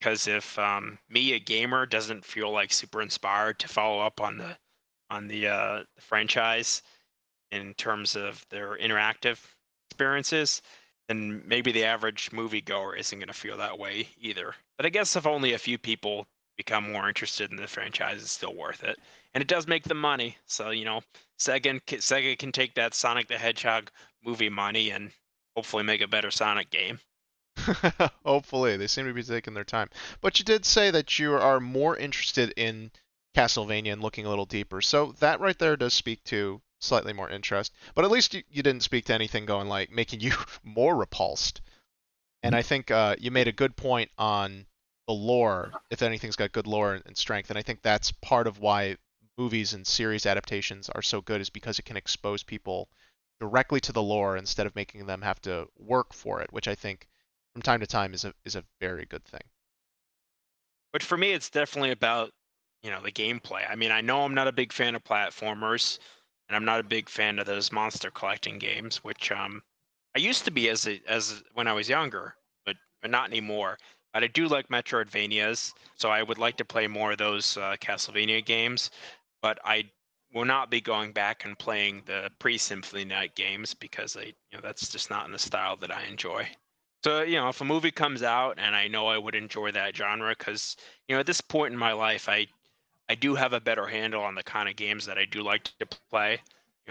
because if um, me a gamer doesn't feel like super inspired to follow up on the on the, uh, the franchise in terms of their interactive experiences then maybe the average moviegoer isn't going to feel that way either. But i guess if only a few people become more interested in the franchise it's still worth it. And it does make the money so you know sega, sega can take that sonic the hedgehog movie money and hopefully make a better sonic game Hopefully, they seem to be taking their time. But you did say that you are more interested in Castlevania and looking a little deeper. So that right there does speak to slightly more interest. But at least you, you didn't speak to anything going like making you more repulsed. And I think uh, you made a good point on the lore, if anything's got good lore and strength. And I think that's part of why movies and series adaptations are so good, is because it can expose people directly to the lore instead of making them have to work for it, which I think from time to time is a is a very good thing. But for me, it's definitely about you know the gameplay. I mean, I know I'm not a big fan of platformers, and I'm not a big fan of those monster collecting games, which um I used to be as a, as when I was younger, but but not anymore. But I do like Metroidvanias, so I would like to play more of those uh, Castlevania games. But I will not be going back and playing the pre-Symphony Night games because I, you know, that's just not in the style that I enjoy. So, you know, if a movie comes out and I know I would enjoy that genre, because, you know, at this point in my life, I, I do have a better handle on the kind of games that I do like to play.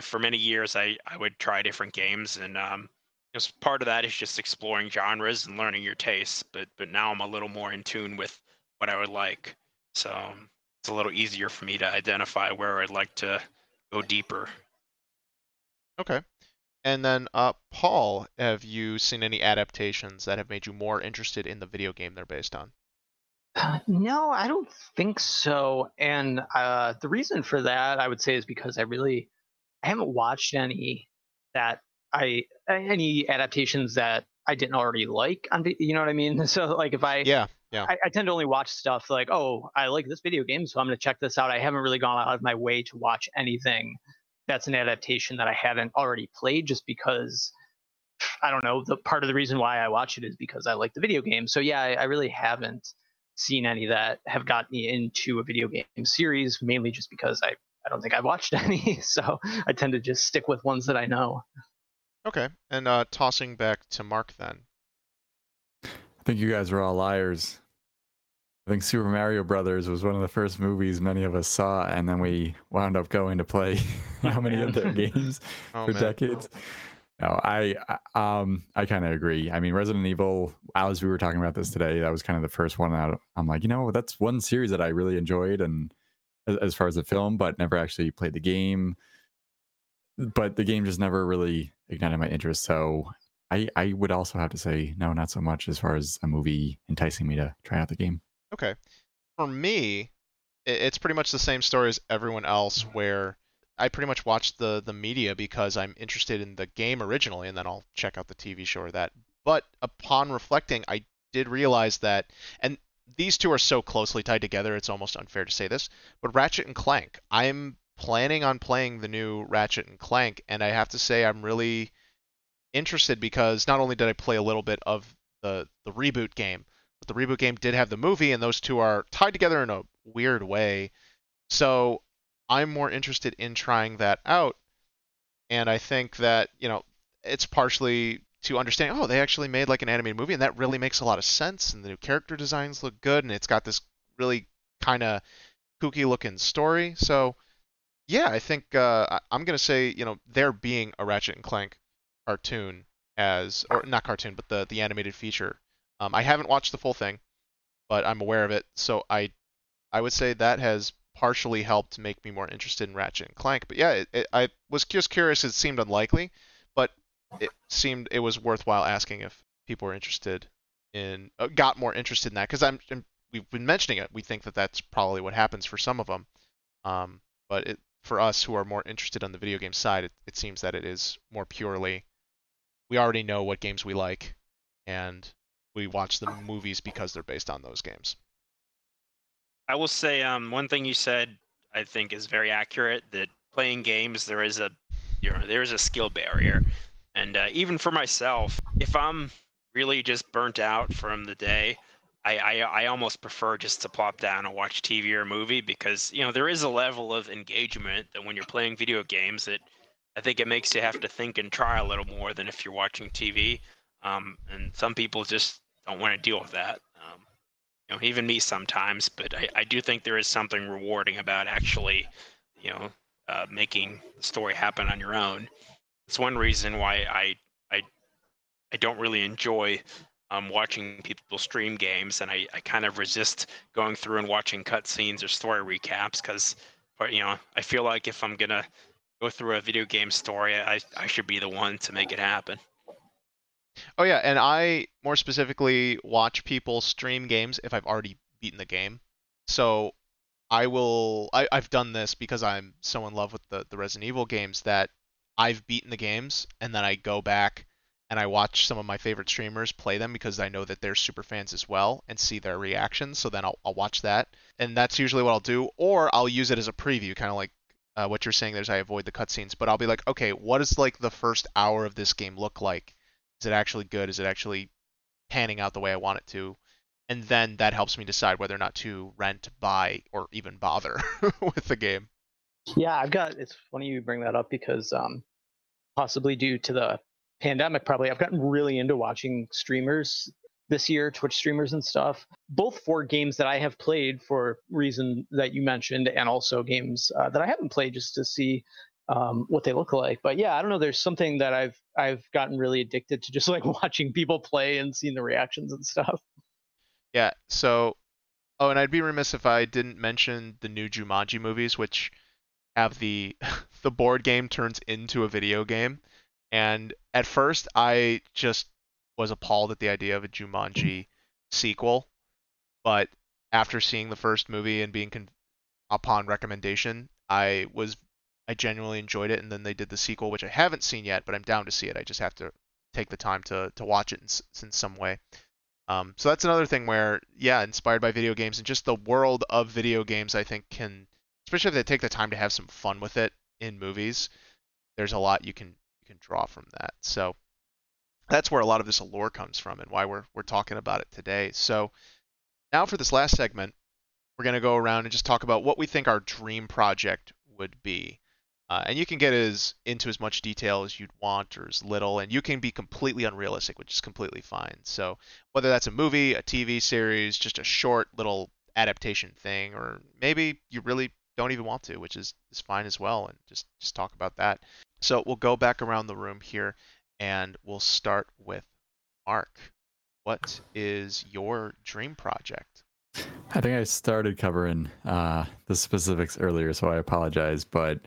For many years, I, I would try different games, and um, just part of that is just exploring genres and learning your tastes. But but now I'm a little more in tune with what I would like, so um, it's a little easier for me to identify where I'd like to go deeper. Okay. And then, uh, Paul, have you seen any adaptations that have made you more interested in the video game they're based on? Uh, no, I don't think so. And uh, the reason for that, I would say, is because I really I haven't watched any that I any adaptations that I didn't already like. On you know what I mean? So like if I yeah yeah I, I tend to only watch stuff like oh I like this video game, so I'm gonna check this out. I haven't really gone out of my way to watch anything that's an adaptation that I haven't already played just because I don't know. The part of the reason why I watch it is because I like the video game. So yeah, I, I really haven't seen any that have got me into a video game series, mainly just because I, I don't think I've watched any. So I tend to just stick with ones that I know. Okay. And uh, tossing back to Mark then. I think you guys are all liars. I think Super Mario Brothers was one of the first movies many of us saw, and then we wound up going to play how many of their games oh, for man. decades. No, I um I kind of agree. I mean, Resident Evil. As we were talking about this today, that was kind of the first one that I'm like, you know, that's one series that I really enjoyed, and as, as far as the film, but never actually played the game. But the game just never really ignited my interest. So I I would also have to say no, not so much as far as a movie enticing me to try out the game. Okay. For me, it's pretty much the same story as everyone else, where I pretty much watch the the media because I'm interested in the game originally, and then I'll check out the TV show or that. But upon reflecting, I did realize that, and these two are so closely tied together, it's almost unfair to say this. But Ratchet and Clank, I'm planning on playing the new Ratchet and Clank, and I have to say I'm really interested because not only did I play a little bit of the the reboot game, but the reboot game did have the movie, and those two are tied together in a weird way. So I'm more interested in trying that out. And I think that, you know, it's partially to understand, oh, they actually made like an animated movie, and that really makes a lot of sense. And the new character designs look good, and it's got this really kind of kooky looking story. So yeah, I think uh, I'm gonna say you know there being a Ratchet and Clank cartoon as or not cartoon but the the animated feature. Um, I haven't watched the full thing, but I'm aware of it. So I I would say that has partially helped make me more interested in Ratchet and Clank. But yeah, it, it, I was just curious. It seemed unlikely, but it seemed it was worthwhile asking if people were interested in uh, got more interested in that because I'm, I'm we've been mentioning it. We think that that's probably what happens for some of them. Um, but it, for us who are more interested on the video game side, it, it seems that it is more purely we already know what games we like, and we watch the movies because they're based on those games. I will say um, one thing you said I think is very accurate that playing games there is a you know there is a skill barrier, and uh, even for myself, if I'm really just burnt out from the day, I, I I almost prefer just to plop down and watch TV or movie because you know there is a level of engagement that when you're playing video games that I think it makes you have to think and try a little more than if you're watching TV. Um, and some people just don't want to deal with that. Um, you know, even me sometimes, but I, I do think there is something rewarding about actually, you know, uh, making the story happen on your own. It's one reason why I I I don't really enjoy um, watching people stream games, and I, I kind of resist going through and watching cutscenes or story recaps because, you know, I feel like if I'm gonna go through a video game story, I I should be the one to make it happen. Oh yeah, and I more specifically watch people stream games if I've already beaten the game. So I will I, I've done this because I'm so in love with the, the Resident Evil games that I've beaten the games and then I go back and I watch some of my favorite streamers play them because I know that they're super fans as well and see their reactions. So then I'll, I'll watch that. And that's usually what I'll do. Or I'll use it as a preview, kind of like uh, what you're saying. There's I avoid the cutscenes, but I'll be like, okay, what does like the first hour of this game look like? Is it actually good? Is it actually panning out the way I want it to? And then that helps me decide whether or not to rent, buy, or even bother with the game. Yeah, I've got. It's funny you bring that up because um, possibly due to the pandemic, probably I've gotten really into watching streamers this year, Twitch streamers and stuff. Both for games that I have played for reason that you mentioned, and also games uh, that I haven't played just to see um, what they look like. But yeah, I don't know. There's something that I've I've gotten really addicted to just like watching people play and seeing the reactions and stuff. Yeah. So, oh, and I'd be remiss if I didn't mention the new Jumanji movies, which have the the board game turns into a video game. And at first, I just was appalled at the idea of a Jumanji sequel, but after seeing the first movie and being con- upon recommendation, I was I genuinely enjoyed it. And then they did the sequel, which I haven't seen yet, but I'm down to see it. I just have to take the time to to watch it in, in some way. Um, so that's another thing where, yeah, inspired by video games and just the world of video games, I think can, especially if they take the time to have some fun with it in movies, there's a lot you can you can draw from that. So that's where a lot of this allure comes from and why we're we're talking about it today. So now for this last segment, we're going to go around and just talk about what we think our dream project would be. Uh, and you can get as into as much detail as you'd want or as little, and you can be completely unrealistic, which is completely fine. So whether that's a movie, a TV series, just a short little adaptation thing, or maybe you really don't even want to, which is, is fine as well, and just just talk about that. So we'll go back around the room here, and we'll start with Mark. What is your dream project? I think I started covering uh, the specifics earlier, so I apologize. But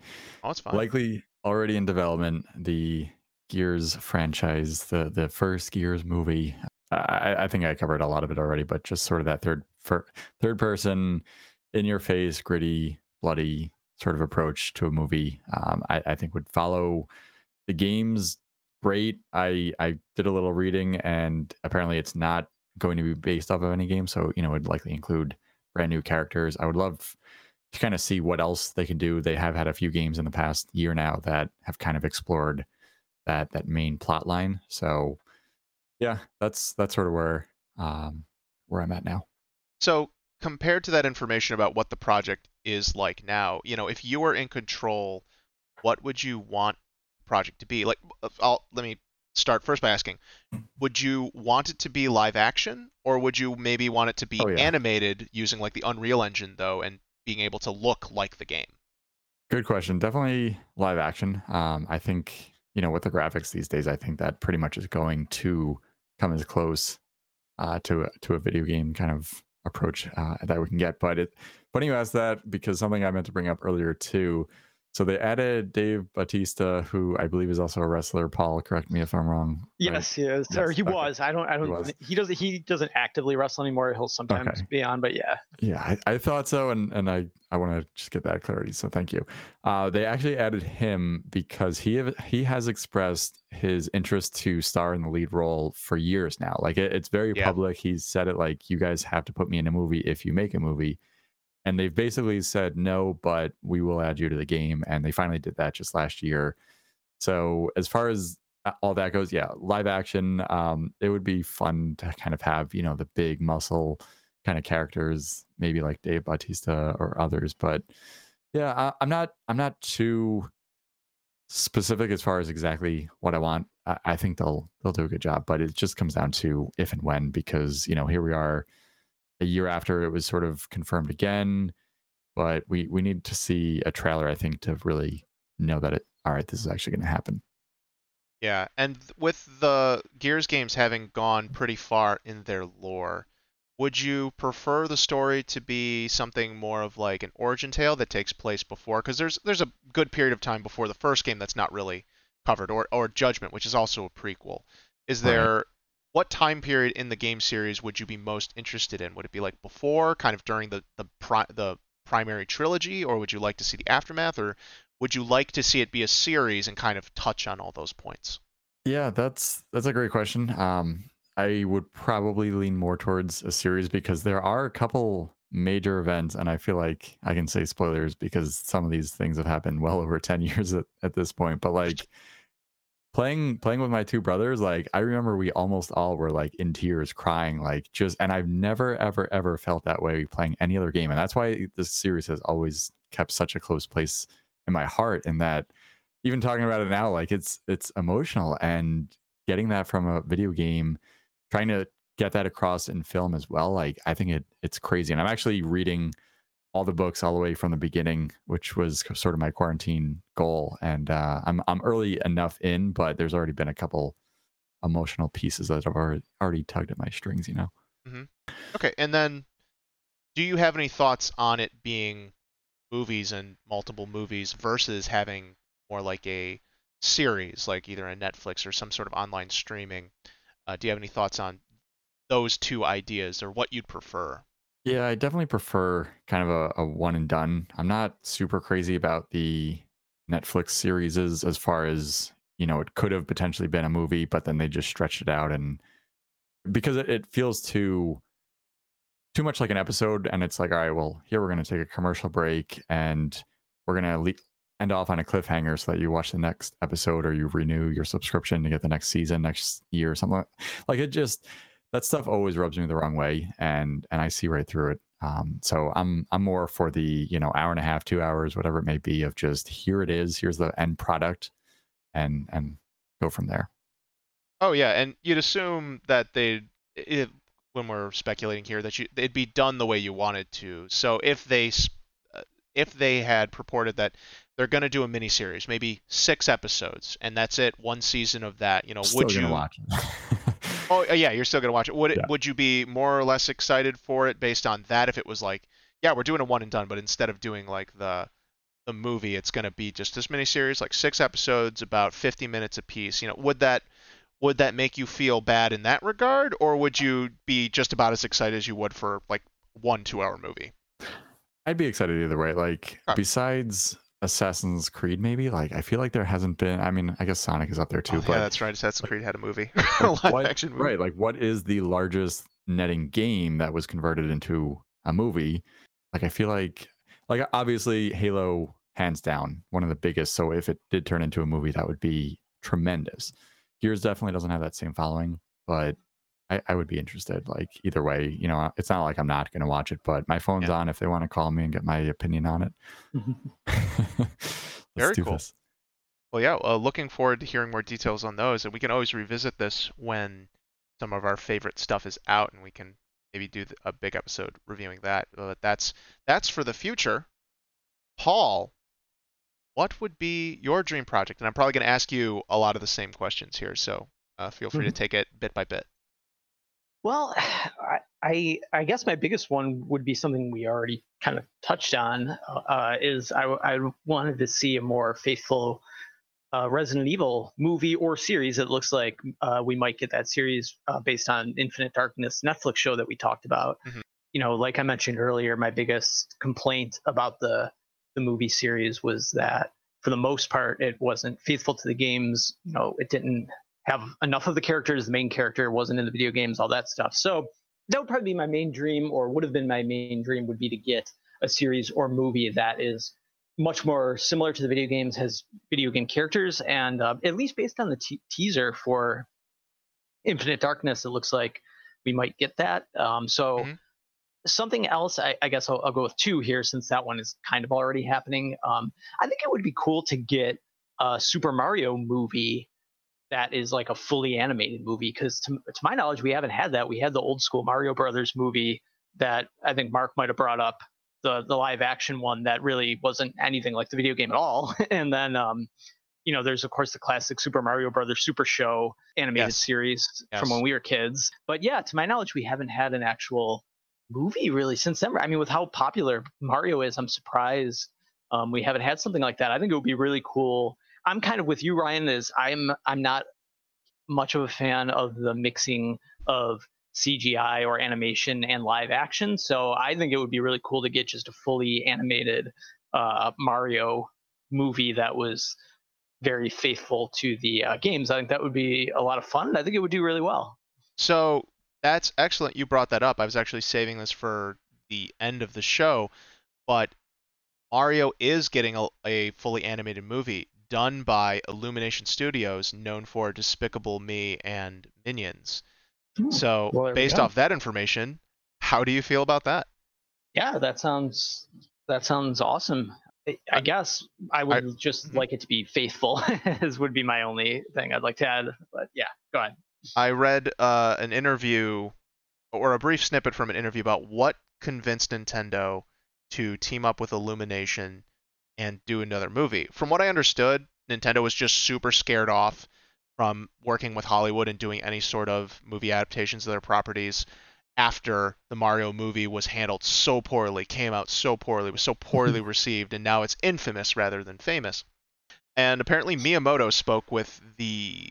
Oh, likely already in development, the Gears franchise, the the first Gears movie. I, I think I covered a lot of it already, but just sort of that third fir- third person, in your face, gritty, bloody sort of approach to a movie. Um, I, I think would follow the games great. I I did a little reading, and apparently it's not going to be based off of any game, so you know it'd likely include brand new characters. I would love to kind of see what else they can do. They have had a few games in the past year now that have kind of explored that that main plot line. So yeah, that's that's sort of where um where I'm at now. So compared to that information about what the project is like now, you know, if you were in control, what would you want project to be? Like, uh, I'll let me start first by asking, would you want it to be live action, or would you maybe want it to be Oh, yeah. animated using like the Unreal Engine though, and being able to look like the game? Good question. Definitely live action. Um, I think you know with the graphics these days, I think that pretty much is going to come as close uh, to a- to a video game kind of approach uh, that we can get. But it funny you asked that because something I meant to bring up earlier too. So they added Dave Batista, who I believe is also a wrestler. Paul, correct me if I'm wrong. right? Yes, he is. or he okay. was. I don't. I don't. was. He doesn't. He doesn't actively wrestle anymore. He'll sometimes Okay. be on, but yeah. Yeah, I, I thought so, and and I I want to just get that clarity. So thank you. Uh, they actually added him because he he has expressed his interest to star in the lead role for years now. Like it, it's very Yeah. public. He's said it like you guys have to put me in a movie if you make a movie, and they've basically said no, but we will add you to the game, and they finally did that just last year. So as far as uh, all that goes, yeah, live action. Um, it would be fun to kind of have you know the big muscle kind of characters, maybe like Dave Bautista or others. But yeah, I, I'm not I'm not too specific as far as exactly what I want. I, I think they'll they'll do a good job, but it just comes down to if and when because you know here we are a year after it was sort of confirmed again, but we we need to see a trailer I think to really know that it all right this is actually going to happen. Yeah, and with the Gears games having gone pretty far in their lore, would you prefer the story to be something more of like an origin tale that takes place before? Because there's there's a good period of time before the first game that's not really covered, or or Judgment, which is also a prequel. Is Right. What time period in the game series would you be most interested in? Would it be like before, kind of during the the pri- the primary trilogy, or would you like to see the aftermath, or would you like to see it be a series and kind of touch on all those points? Yeah, that's that's a great question. Um, I would probably lean more towards a series because there are a couple major events, and I feel like I can say spoilers because some of these things have happened well over ten years at, at this point. But like playing playing with my two brothers, like I remember we almost all were like in tears, crying, like just. And I've never ever ever felt that way playing any other game, and that's why this series has always kept such a close place in my heart. In that even talking about it now, like it's it's emotional and getting that from a video game, trying to get that across in film as well. Like I think it it's crazy. And I'm actually reading all the books all the way from the beginning, which was sort of my quarantine goal. And uh, I'm I'm early enough in, but there's already been a couple emotional pieces that have already already tugged at my strings. You know. Okay, and then do you have any thoughts on it being movies and multiple movies versus having more like a series, like either a Netflix or some sort of online streaming? Uh, do you have any thoughts on those two ideas or what you'd prefer? Yeah, I definitely prefer kind of a, a one and done. I'm not super crazy about the Netflix series as, far as, you know, it could have potentially been a movie, but then they just stretched it out and because it, it feels too too much like an episode and it's like, all right, well, here we're gonna take a commercial break and we're gonna le- end off on a cliffhanger so that you watch the next episode or you renew your subscription to get the next season next year or something like, like it just that stuff always rubs me the wrong way and and I see right through it. Um, so I'm I'm more for the you know hour and a half, two hours, whatever it may be, of just here it is, here's the end product, and and go from there. Oh yeah, and you'd assume that they, it, when we're speculating here, that you it'd be done the way you wanted to. So if they uh, if they had purported that they're going to do a miniseries, maybe six episodes, and that's it, one season of that, you know, Still would you? Oh uh, yeah, you're still gonna watch it. Would it? Yeah. Would you be more or less excited for it based on that? If it was like, yeah, we're doing a one and done, but instead of doing like the the movie, it's gonna be just this miniseries, like six episodes, about 50 minutes a piece. You know, would that would that make you feel bad in that regard, or would you be just about as excited as you would for like one two-hour movie? I'd be excited either way. Like Okay. besides Assassin's Creed, maybe like I feel like there hasn't been. I mean, I guess Sonic is up there too, Oh, but yeah, that's right. Assassin's Creed had a movie, a live what- action movie. Right. Like, what is the largest netting game that was converted into a movie? Like, I feel like, like, obviously, Halo, hands down, one of the biggest. So, if it did turn into a movie, that would be tremendous. Gears definitely doesn't have that same following, but I, I would be interested. Like, either way, you know, it's not like I'm not going to watch it, but my phone's Yeah. on if they want to call me and get my opinion on it. Let's Very cool. this. Well, yeah, uh, looking forward to hearing more details on those, and we can always revisit this when some of our favorite stuff is out, and we can maybe do a big episode reviewing that. But that's that's for the future. Paul, what would be your dream project? And I'm probably going to ask you a lot of the same questions here, so uh, feel free to take it bit by bit. Well, I, I I guess my biggest one would be something we already kind of touched on. Uh, is I I wanted to see a more faithful uh, Resident Evil movie or series. It looks like uh, we might get that series uh, based on Infinite Darkness Netflix show that we talked about. Mhm. You know, like I mentioned earlier, my biggest complaint about the the movie series was that for the most part it wasn't faithful to the games. You know, it didn't have enough of the characters. The main character wasn't in the video games, all that stuff. So that would probably be my main dream, or would have been my main dream, would be to get a series or movie that is much more similar to the video games, has video game characters, and uh, at least based on the te- teaser for Infinite Darkness, it looks like we might get that. Um, so Mhm. something else, I, I guess I'll, I'll go with two here since that one is kind of already happening. Um, I think it would be cool to get a Super Mario movie that is like a fully animated movie because to, to my knowledge we haven't had that. We had the old school mario brothers movie that i think mark might have brought up the the live action one that really wasn't anything like the video game at all. And then um you know there's of course the classic super mario brothers super show animated Yes. series from when we were kids. But yeah to my knowledge we haven't had an actual movie really since then. I mean with how popular mario is i'm surprised um, we haven't had something like that. I think it would be really cool I'm kind of with you, Ryan. Is I'm I'm not much of a fan of the mixing of CGI or animation and live action. So I think it would be really cool to get just a fully animated uh, Mario movie that was very faithful to the uh, games. I think that would be a lot of fun. I think it would do really well. So that's excellent. You brought that up. I was actually saving this for the end of the show, but Mario is getting a, a fully animated movie done by Illumination Studios, known for Despicable Me and Minions. So, Well, based off that information, how do you feel about that? Yeah, that sounds that sounds awesome. I- I guess I would just Mhm. like it to be faithful. As would be my only thing I'd like to add. But yeah, go ahead. I read uh, an interview or a brief snippet from an interview about what convinced Nintendo to team up with Illumination and do another movie. From what I understood, Nintendo was just super scared off from working with Hollywood and doing any sort of movie adaptations of their properties after the Mario movie was handled so poorly, came out so poorly, was so poorly received, and now it's infamous rather than famous. And apparently Miyamoto spoke with the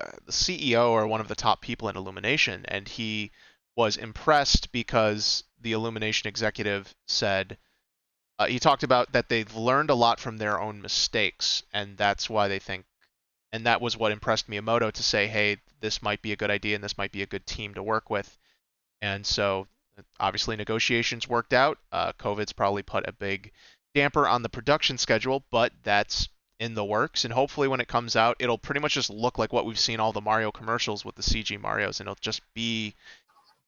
uh, the CEO or one of the top people in Illumination, and he was impressed because the Illumination executive said uh, he talked about that they've learned a lot from their own mistakes, and that's why they think, and that was what impressed Miyamoto to say, hey, this might be a good idea and this might be a good team to work with. And so, obviously, negotiations worked out. Uh, COVID's probably put a big damper on the production schedule, but that's in the works. And hopefully, when it comes out, it'll pretty much just look like what we've seen all the Mario commercials with the CG Mario's, and it'll just be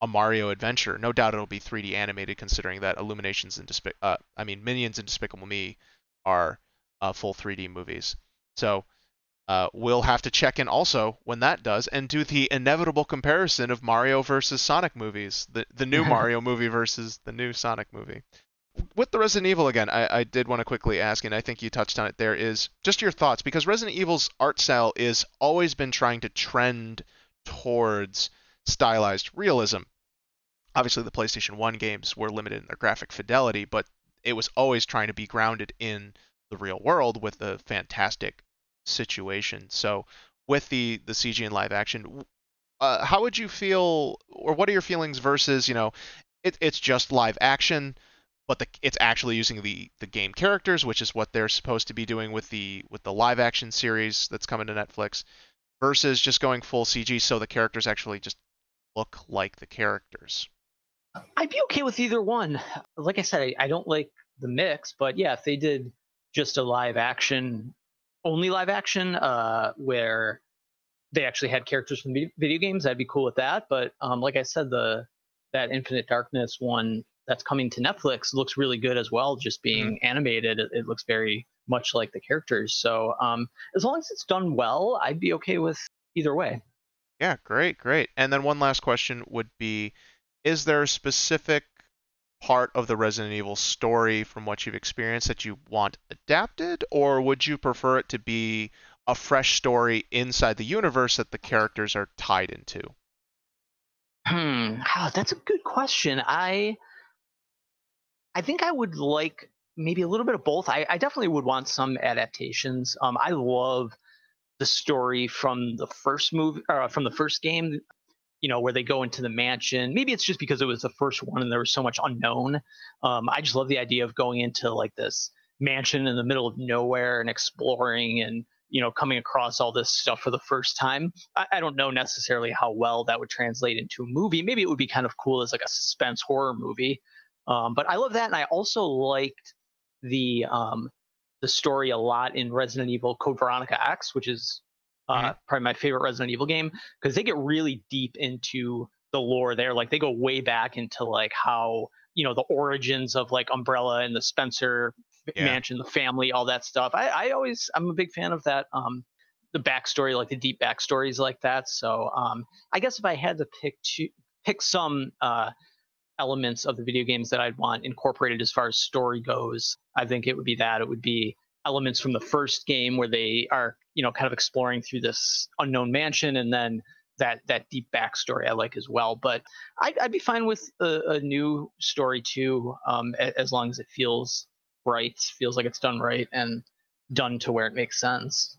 a Mario adventure. No doubt it'll be 3D animated, considering that Illuminations and Despic- uh, I mean Minions and Despicable Me are uh, full 3D movies. So uh, we'll have to check in also when that does, and do the inevitable comparison of Mario versus Sonic movies, the the new Mario movie versus the new Sonic movie. With the Resident Evil again, I, I did want to quickly ask, and I think you touched on it there, is just your thoughts because Resident Evil's art style is always been trying to trend towards stylized realism. Obviously, the PlayStation 1 games were limited in their graphic fidelity, but it was always trying to be grounded in the real world with a fantastic situation. So, with the the CG and live action, uh, how would you feel, or what are your feelings versus, you know, it, it's just live action, but the, it's actually using the the game characters, which is what they're supposed to be doing with the with the live action series that's coming to Netflix, versus just going full CG, so the characters actually just look like the characters. I'd be okay with either one. Like I said, I, I don't like the mix, but yeah, if they did just a live action, only live action, uh, where they actually had characters from video games, I'd be cool with that. But um, like I said, the that Infinite Darkness one that's coming to Netflix looks really good as well. Just being animated, it, it looks very much like the characters. So um, as long as it's done well, I'd be okay with either way. Yeah, great, great. And then one last question would be Is there a specific part of the Resident Evil story from what you've experienced that you want adapted, or would you prefer it to be a fresh story inside the universe that the characters are tied into? Hmm, oh, that's a good question. I I think I would like maybe a little bit of both. I, I definitely would want some adaptations. Um, I love the story from the first movie, uh, from the first game. You know, where they go into the mansion. Maybe it's just because it was the first one and there was so much unknown. Um, I just love the idea of going into like this mansion in the middle of nowhere and exploring and you know coming across all this stuff for the first time. I, I don't know necessarily how well that would translate into a movie. Maybe it would be kind of cool as like a suspense horror movie. Um, but I love that, and I also liked the um, the story a lot in Resident Evil Code Veronica X, which is uh, mm-hmm. probably my favorite Resident Evil game because they get really deep into the lore there. Like they go way back into like how you know the origins of like Umbrella and the Spencer yeah. mansion, the family, all that stuff. I, I always I'm a big fan of that. Um, the backstory, like the deep backstories like that. So um, I guess if I had to pick two, pick some uh, elements of the video games that I'd want incorporated as far as story goes, I think it would be that. It would be elements from the first game where they are, you know, kind of exploring through this unknown mansion, and then that that deep backstory I like as well. But I'd, I'd be fine with a, a new story too, um, as long as it feels right, feels like it's done right, and done to where it makes sense.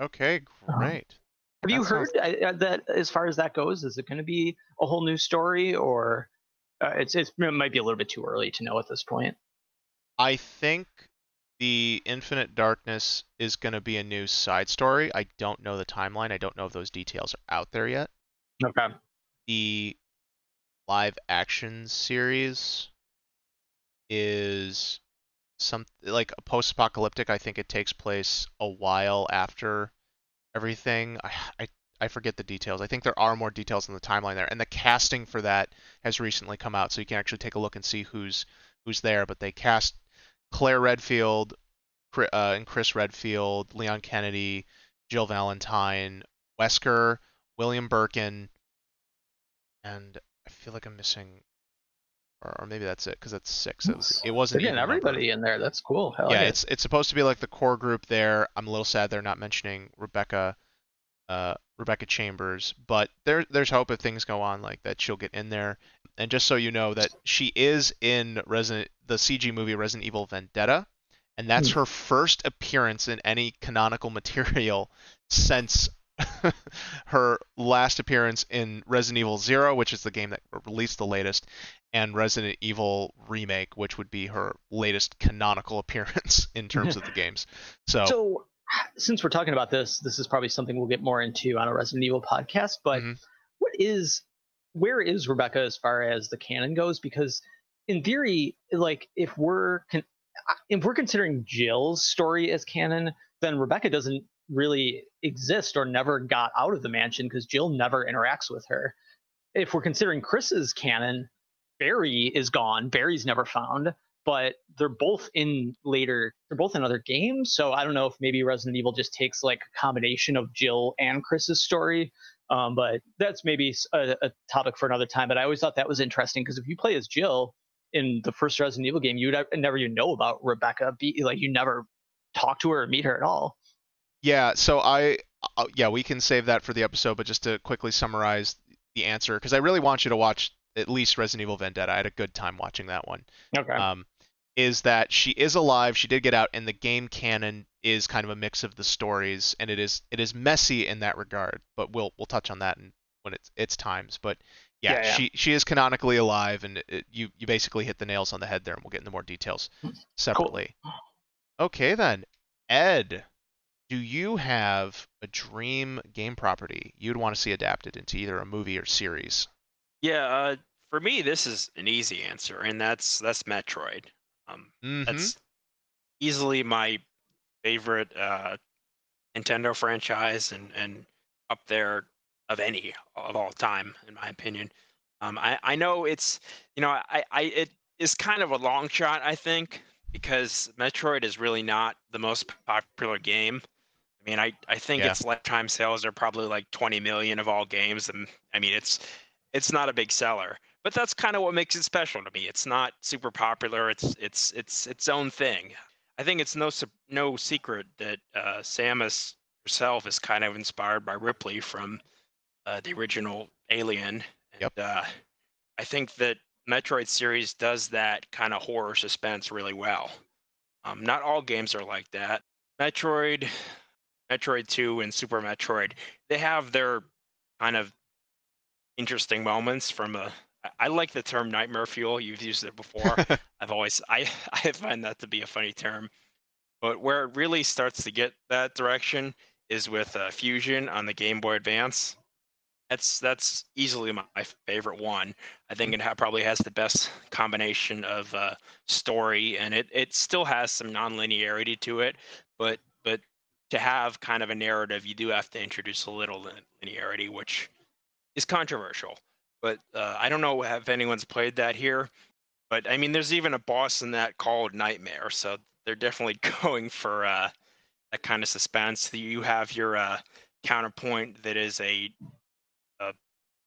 Okay, uh-huh. great. Have you heard uh, that as far as that goes? Is it going to be a whole new story, or uh, it's, it's it might be a little bit too early to know at this point? I think the Infinite Darkness is going to be a new side story. I don't know the timeline. I don't know if those details are out there yet. Okay. The live action series is some like a post-apocalyptic. I think it takes place a while after everything. I, I I forget the details. I think there are more details in the timeline there, and the casting for that has recently come out, so you can actually take a look and see who's who's there. But they cast Claire Redfield uh, and Chris Redfield, Leon Kennedy, Jill Valentine, Wesker, William Birkin, and I feel like I'm missing, or, or maybe that's it because that's six. It, was, it wasn't. Again, everybody in there. That's cool. yeah, like it's it's supposed to be like the core group there. I'm a little sad they're not mentioning Rebecca. Uh, Rebecca Chambers, but there there's hope if things go on like that she'll get in there. And just so you know that she is in Resident the CG movie Resident Evil Vendetta, and that's hmm. her first appearance in any canonical material since her last appearance in Resident Evil Zero, which is the game that released the latest, and Resident Evil Remake, which would be her latest canonical appearance in terms of the games. So, so since we're talking about this, this is probably something we'll get more into on a Resident Evil podcast. But mm-hmm. what is, where is Rebecca as far as the canon goes? Because in theory, like if we're con- if we're considering Jill's story as canon, then Rebecca doesn't really exist or never got out of the mansion because Jill never interacts with her. If we're considering Chris's canon, Barry is gone. Barry's never found, but they're both in later. They're both in other games. So I don't know if maybe Resident Evil just takes like a combination of Jill and Chris's story. Um, but that's maybe a, a topic for another time. But I always thought that was interesting because if you play as Jill, in the first Resident Evil game, you would never even know about Rebecca. Be like you never talk to her or meet her at all. Yeah. So I, uh, yeah, we can save that for the episode. But just to quickly summarize the answer, because I really want you to watch at least Resident Evil Vendetta. I had a good time watching that one. Okay. Um, is that she is alive? She did get out, and the game canon is kind of a mix of the stories, and it is it is messy in that regard. But we'll we'll touch on that in, when it's it's times. But yeah, yeah, yeah, she she is canonically alive, and it, you you basically hit the nails on the head there, and we'll get into more details separately. Cool. Okay then, Ed, do you have a dream game property you'd want to see adapted into either a movie or series? Yeah, uh, for me, this is an easy answer, and that's that's Metroid. Um, mm-hmm. That's easily my favorite uh, Nintendo franchise, and and up there of any of all time, in my opinion. Um, I, I know it's you know I, I it is kind of a long shot I think because Metroid is really not the most popular game. I mean, I, I think Yeah. its lifetime sales are probably like 20 million of all games, and I mean, it's it's not a big seller. But that's kind of what makes it special to me. It's not super popular. It's it's it's its own thing. I think it's no no secret that uh, Samus herself is kind of inspired by Ripley from uh, the original Alien. And, Yep. Uh, I think that Metroid series does that kind of horror suspense really well. Um, not all games are like that. Metroid, Metroid 2, and Super Metroid, they have their kind of interesting moments from a. I- like the term nightmare fuel. You've used it before. I've always I I find that to be a funny term, but where it really starts to get that direction is with uh, Fusion on the Game Boy Advance. That's that's easily my favorite one. I think it ha- probably has the best combination of uh, story, and it it still has some non-linearity to it, but but to have kind of a narrative, you do have to introduce a little linearity, which is controversial. But uh, I don't know if anyone's played that here. But I mean, there's even a boss in that called Nightmare, so they're definitely going for uh, that kind of suspense. You have your uh, counterpoint that is a, a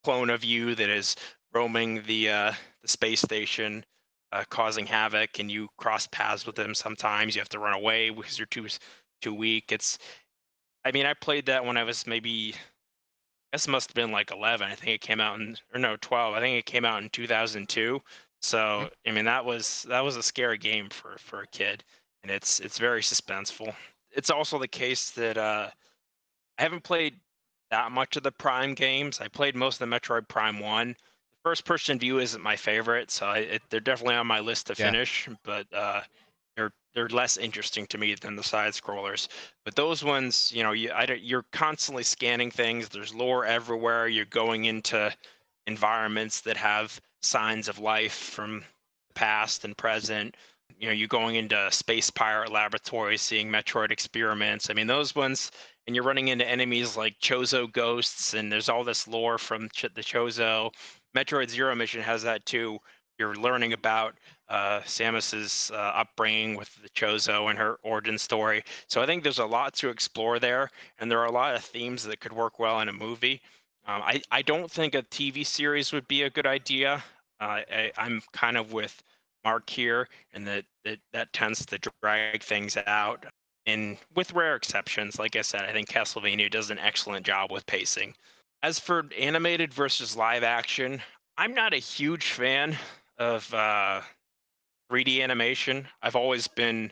clone of you that is roaming the uh, the space station, uh, causing havoc, and you cross paths with them. Sometimes you have to run away because you're too too weak. It's, I mean, I played that when I was maybe, It must have been like 11. I think it came out in, or no, 12. I think it came out in 2002. So I mean, that was that was a scary game for for a kid, and it's it's very suspenseful. It's also the case that uh, I haven't played that much of the Prime games. I played most of the Metroid Prime One. The first person view isn't my favorite, so I, it, they're definitely on my list to Yeah. finish. But uh, they're less interesting to me than the side scrollers. But those ones, you know, you you're constantly scanning things. There's lore everywhere. You're going into environments that have signs of life from the past and present. You know, you're going into space pirate laboratories, seeing Metroid experiments. I mean, those ones, and you're running into enemies like Chozo ghosts, and there's all this lore from the Chozo. Metroid Zero Mission has that too. You're learning about uh, Samus's uh, upbringing with the Chozo and her origin story. So I think there's a lot to explore there, and there are a lot of themes that could work well in a movie. Um, I I don't think a TV series would be a good idea. Uh, I, I'm kind of with Mark here, and that that that tends to drag things out. And with rare exceptions, like I said, I think Castlevania does an excellent job with pacing. As for animated versus live action, I'm not a huge fan of uh, 3D animation. I've always been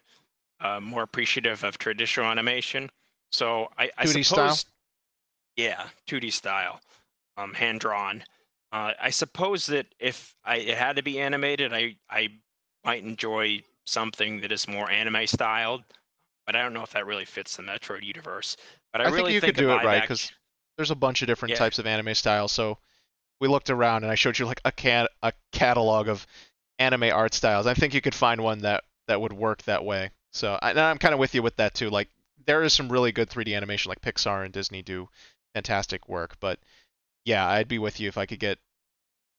uh, more appreciative of traditional animation. So I, I 2D suppose, style? yeah, 2D style, um, hand drawn. Uh, I suppose that if I, it had to be animated, I I might enjoy something that is more anime styled, but I don't know if that really fits the Metroid universe. But I, I think you could think a do it right, act- 'cause There's a bunch of different Yeah. types of anime styles. So we looked around and I showed you like a cat a catalog of anime art styles. I think you could find one that that would work that way. So I, I'm kind of with you with that too. Like there is some really good 3D animation, like Pixar and Disney do fantastic work. But yeah, I'd be with you if I could get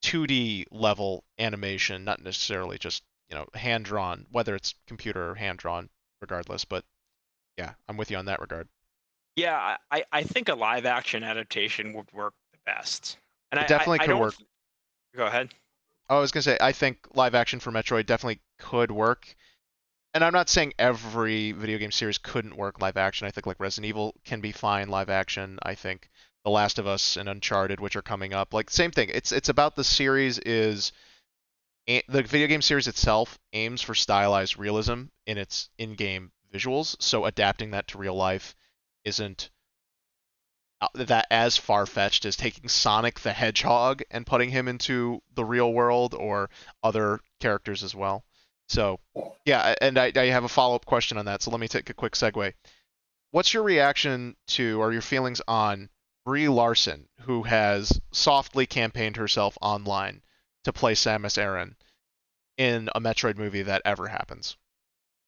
2D level animation, not necessarily just you know hand drawn, whether it's computer or hand drawn, regardless. But yeah, I'm with you on that regard. Yeah, I, I think a live action adaptation would work the best. And It I, definitely I, I could work. Go ahead. I was gonna say I think live action for Metroid definitely could work. And I'm not saying every video game series couldn't work live action. I think like Resident Evil can be fine live action. I think The Last of Us and Uncharted, which are coming up, like same thing. It's it's about the series is the video game series itself aims for stylized realism in its in-game visuals. So adapting that to real life isn't that as far-fetched as taking Sonic the Hedgehog and putting him into the real world or other characters as well. So, yeah, and I, I have a follow-up question on that. So let me take a quick segue. What's your reaction to or your feelings on Brie Larson, who has softly campaigned herself online to play Samus Aran in a Metroid movie that ever happens?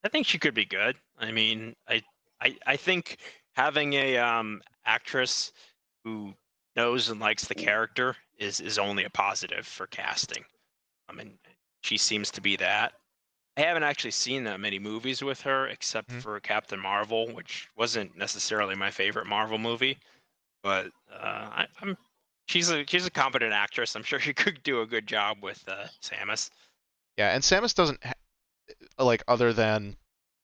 I think she could be good. I mean, I I, I think having a um, actress who knows and likes the character is is only a positive for casting. I mean, she seems to be that. I haven't actually seen that many movies with her, except Mhm. for Captain Marvel, which wasn't necessarily my favorite Marvel movie. But uh, I, I'm she's a she's a competent actress. I'm sure she could do a good job with uh, Samus. Yeah, and Samus doesn't ha- like other than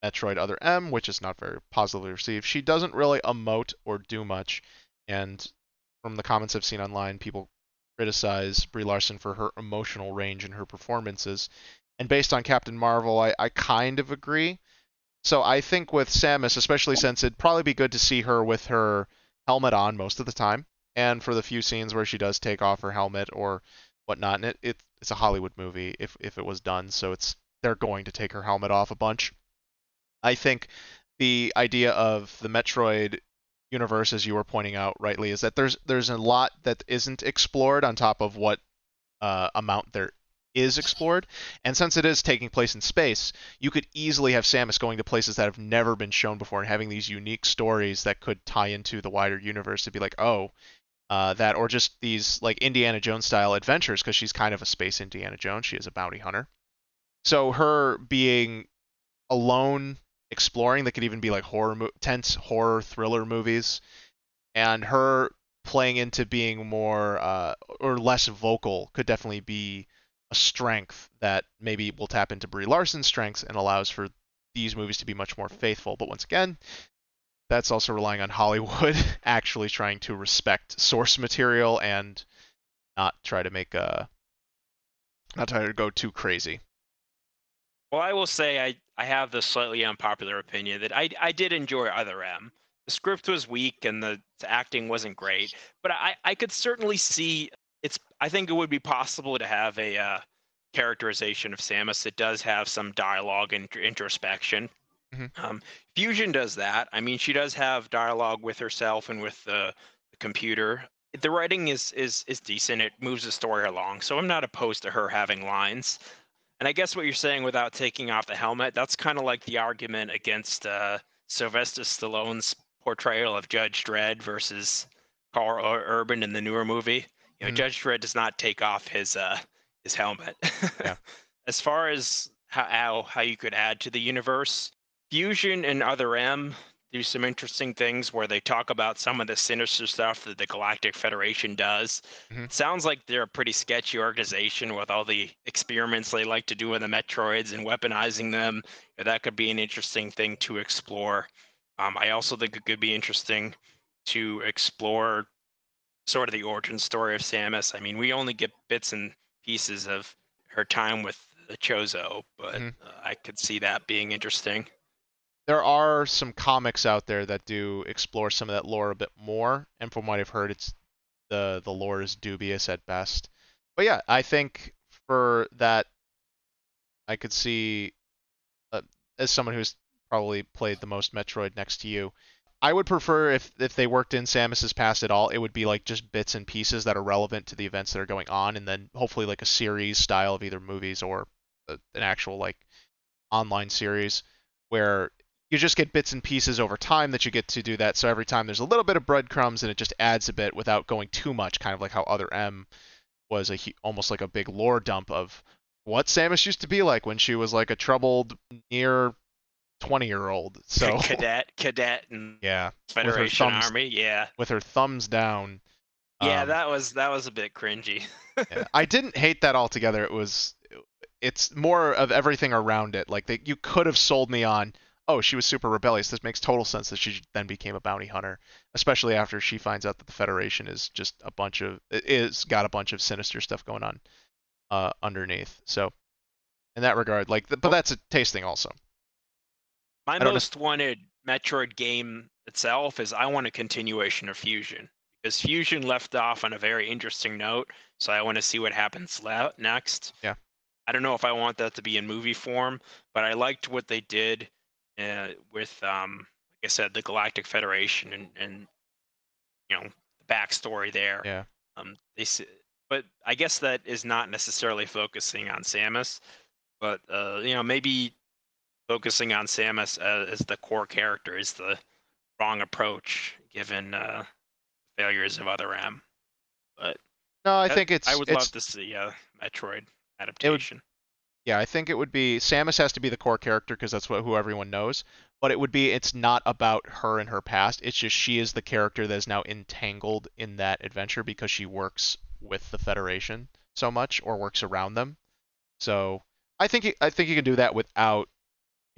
Metroid Other M, which is not very positively received. She doesn't really emote or do much, and from the comments I've seen online, people criticize Brie Larson for her emotional range in her performances. And based on Captain Marvel, I, I kind of agree. So I think with Samus, especially since it'd probably be good to see her with her helmet on most of the time, and for the few scenes where she does take off her helmet or whatnot, and it, it it's a Hollywood movie if if it was done, so it's they're going to take her helmet off a bunch. I think the idea of the Metroid universe, as you were pointing out rightly, is that there's there's a lot that isn't explored on top of what uh, amount there is explored. And since it is taking place in space, you could easily have Samus going to places that have never been shown before and having these unique stories that could tie into the wider universe to be like, oh, uh, that, or just these like Indiana Jones style adventures because she's kind of a space Indiana Jones. She is a bounty hunter. So her being alone exploring that could even be like horror mo- tense horror thriller movies and her playing into being more uh, or less vocal could definitely be a strength that maybe will tap into Brie Larson's strengths and allows for these movies to be much more faithful. But once again, that's also relying on Hollywood actually trying to respect source material and not try to make a not try to go too crazy. Well, I will say I, I have the slightly unpopular opinion that I, I did enjoy Other M. The script was weak and the, the acting wasn't great, but I, I could certainly see it's. I think it would be possible to have a uh, characterization of Samus that does have some dialogue and introspection. Mhm. Um, Fusion does that. I mean, she does have dialogue with herself and with the, the computer. The writing is is is decent. It moves the story along, so I'm not opposed to her having lines. And I guess what you're saying without taking off the helmet, that's kind of like the argument against uh, Sylvester Stallone's portrayal of Judge Dredd versus Karl Urban in the newer movie. You know, Mhm. Judge Dredd does not take off his uh, his helmet. Yeah. As far as how, how how you could add to the universe, Fusion and Other M do some interesting things where they talk about some of the sinister stuff that the Galactic Federation does. Mhm. It sounds like they're a pretty sketchy organization with all the experiments they like to do with the Metroids and weaponizing them. That could be an interesting thing to explore. Um, I also think it could be interesting to explore sort of the origin story of Samus. I mean, we only get bits and pieces of her time with the Chozo, but Mhm. uh, I could see that being interesting. There are some comics out there that do explore some of that lore a bit more, and from what I've heard, it's the the lore is dubious at best. But yeah, I think for that, I could see, uh, as someone who's probably played the most Metroid next to you, I would prefer if if they worked in Samus's past at all, it would be like just bits and pieces that are relevant to the events that are going on, and then hopefully like a series style of either movies or a, an actual like online series where you just get bits and pieces over time that you get to do that. So every time there's a little bit of breadcrumbs and it just adds a bit without going too much, kind of like how Other M was a almost like a big lore dump of what Samus used to be like when she was like a troubled near 20 year old. So cadet, cadet, and yeah, Federation thumbs- Army. Yeah, with her thumbs down. yeah, um, that was that was a bit cringy. yeah. I didn't hate that altogether. It was, it's more of everything around it. Like they, you could have sold me on, oh, she was super rebellious. This makes total sense that she then became a bounty hunter, especially after she finds out that the Federation is just a bunch of, is got a bunch of sinister stuff going on uh, underneath. So, in that regard, like, but that's a tasting also. My don't know- most wanted Metroid game itself is I want a continuation of Fusion because Fusion left off on a very interesting note. So I want to see what happens le- next. Yeah. I don't know if I want that to be in movie form, but I liked what they did uh, with, um, like I said, the Galactic Federation and, and you know the backstory there. Yeah. Um, they, but I guess that is not necessarily focusing on Samus, but uh, you know maybe focusing on Samus uh, as the core character is the wrong approach given uh, failures of Other M. But No, I that- think it's, I would it's love to see a Metroid adaptation. Yeah, I think it would be Samus has to be the core character because that's what who everyone knows. But it would be it's not about her and her past. It's just she is the character that is now entangled in that adventure because she works with the Federation so much or works around them. So I think I think you can do that without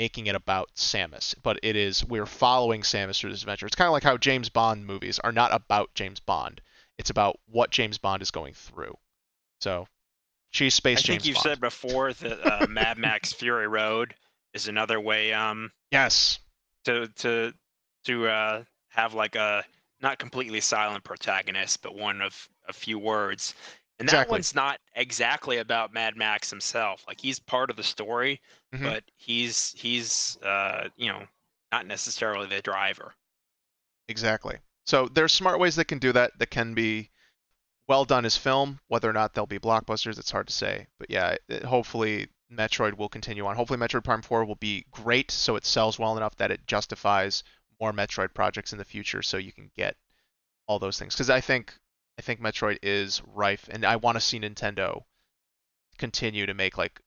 making it about Samus. But it is we're following Samus through this adventure. It's kind of like how James Bond movies are not about James Bond. It's about what James Bond is going through. So space I James think you've Bond. said before that uh, Mad Max Fury Road is another way um yes. to to to uh, have like a not completely silent protagonist, but one of a few words. And that Exactly. one's not exactly about Mad Max himself. Like he's part of the story, Mhm. but he's he's uh, you know not necessarily the driver. Exactly. So there's smart ways that can do that that can be well done as film. Whether or not they'll be blockbusters, it's hard to say. But yeah, it, hopefully Metroid will continue on. Hopefully Metroid Prime 4 will be great, so it sells well enough that it justifies more Metroid projects in the future, so you can get all those things. Because I think I think Metroid is rife, and I want to see Nintendo continue to make like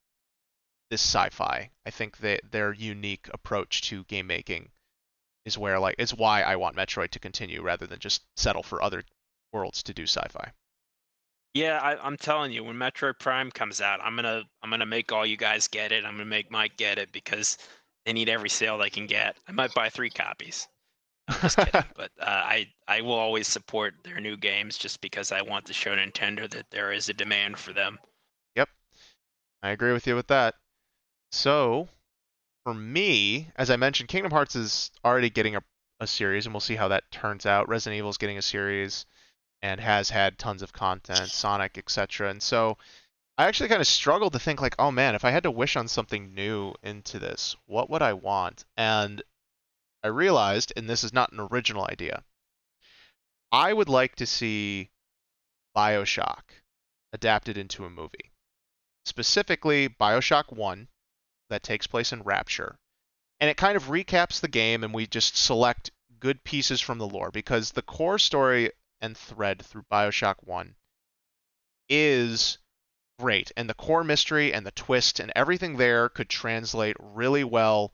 this sci-fi. I think that their unique approach to game making is where like is why I want Metroid to continue rather than just settle for other worlds to do sci-fi. Yeah, I, I'm telling you, when Metroid Prime comes out, I'm gonna I'm gonna make all you guys get it. I'm gonna make Mike get it because they need every sale they can get. I might buy three copies. Kidding, but uh, I I will always support their new games just because I want to show Nintendo that there is a demand for them. Yep, I agree with you with that. So, for me, as I mentioned, Kingdom Hearts is already getting a, a series, and we'll see how that turns out. Resident Evil is getting a series and has had tons of content, Sonic, etc. And so, I actually kind of struggled to think like, oh man, if I had to wish on something new into this, what would I want? And I realized, and this is not an original idea, I would like to see Bioshock adapted into a movie. Specifically, Bioshock 1, that takes place in Rapture. And it kind of recaps the game, and we just select good pieces from the lore because the core story and thread through Bioshock 1 is great. And the core mystery and the twist and everything there could translate really well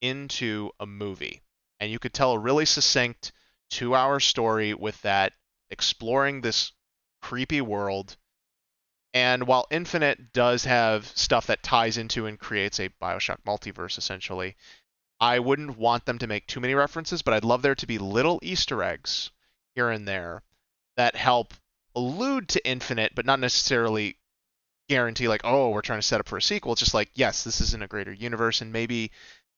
into a movie. And you could tell a really succinct two hour story with that, exploring this creepy world. And while Infinite does have stuff that ties into and creates a Bioshock multiverse, essentially, I wouldn't want them to make too many references, but I'd love there to be little Easter eggs here and there that help allude to Infinite, but not necessarily guarantee, like, oh, we're trying to set up for a sequel. It's just like, yes, this is in a greater universe, and maybe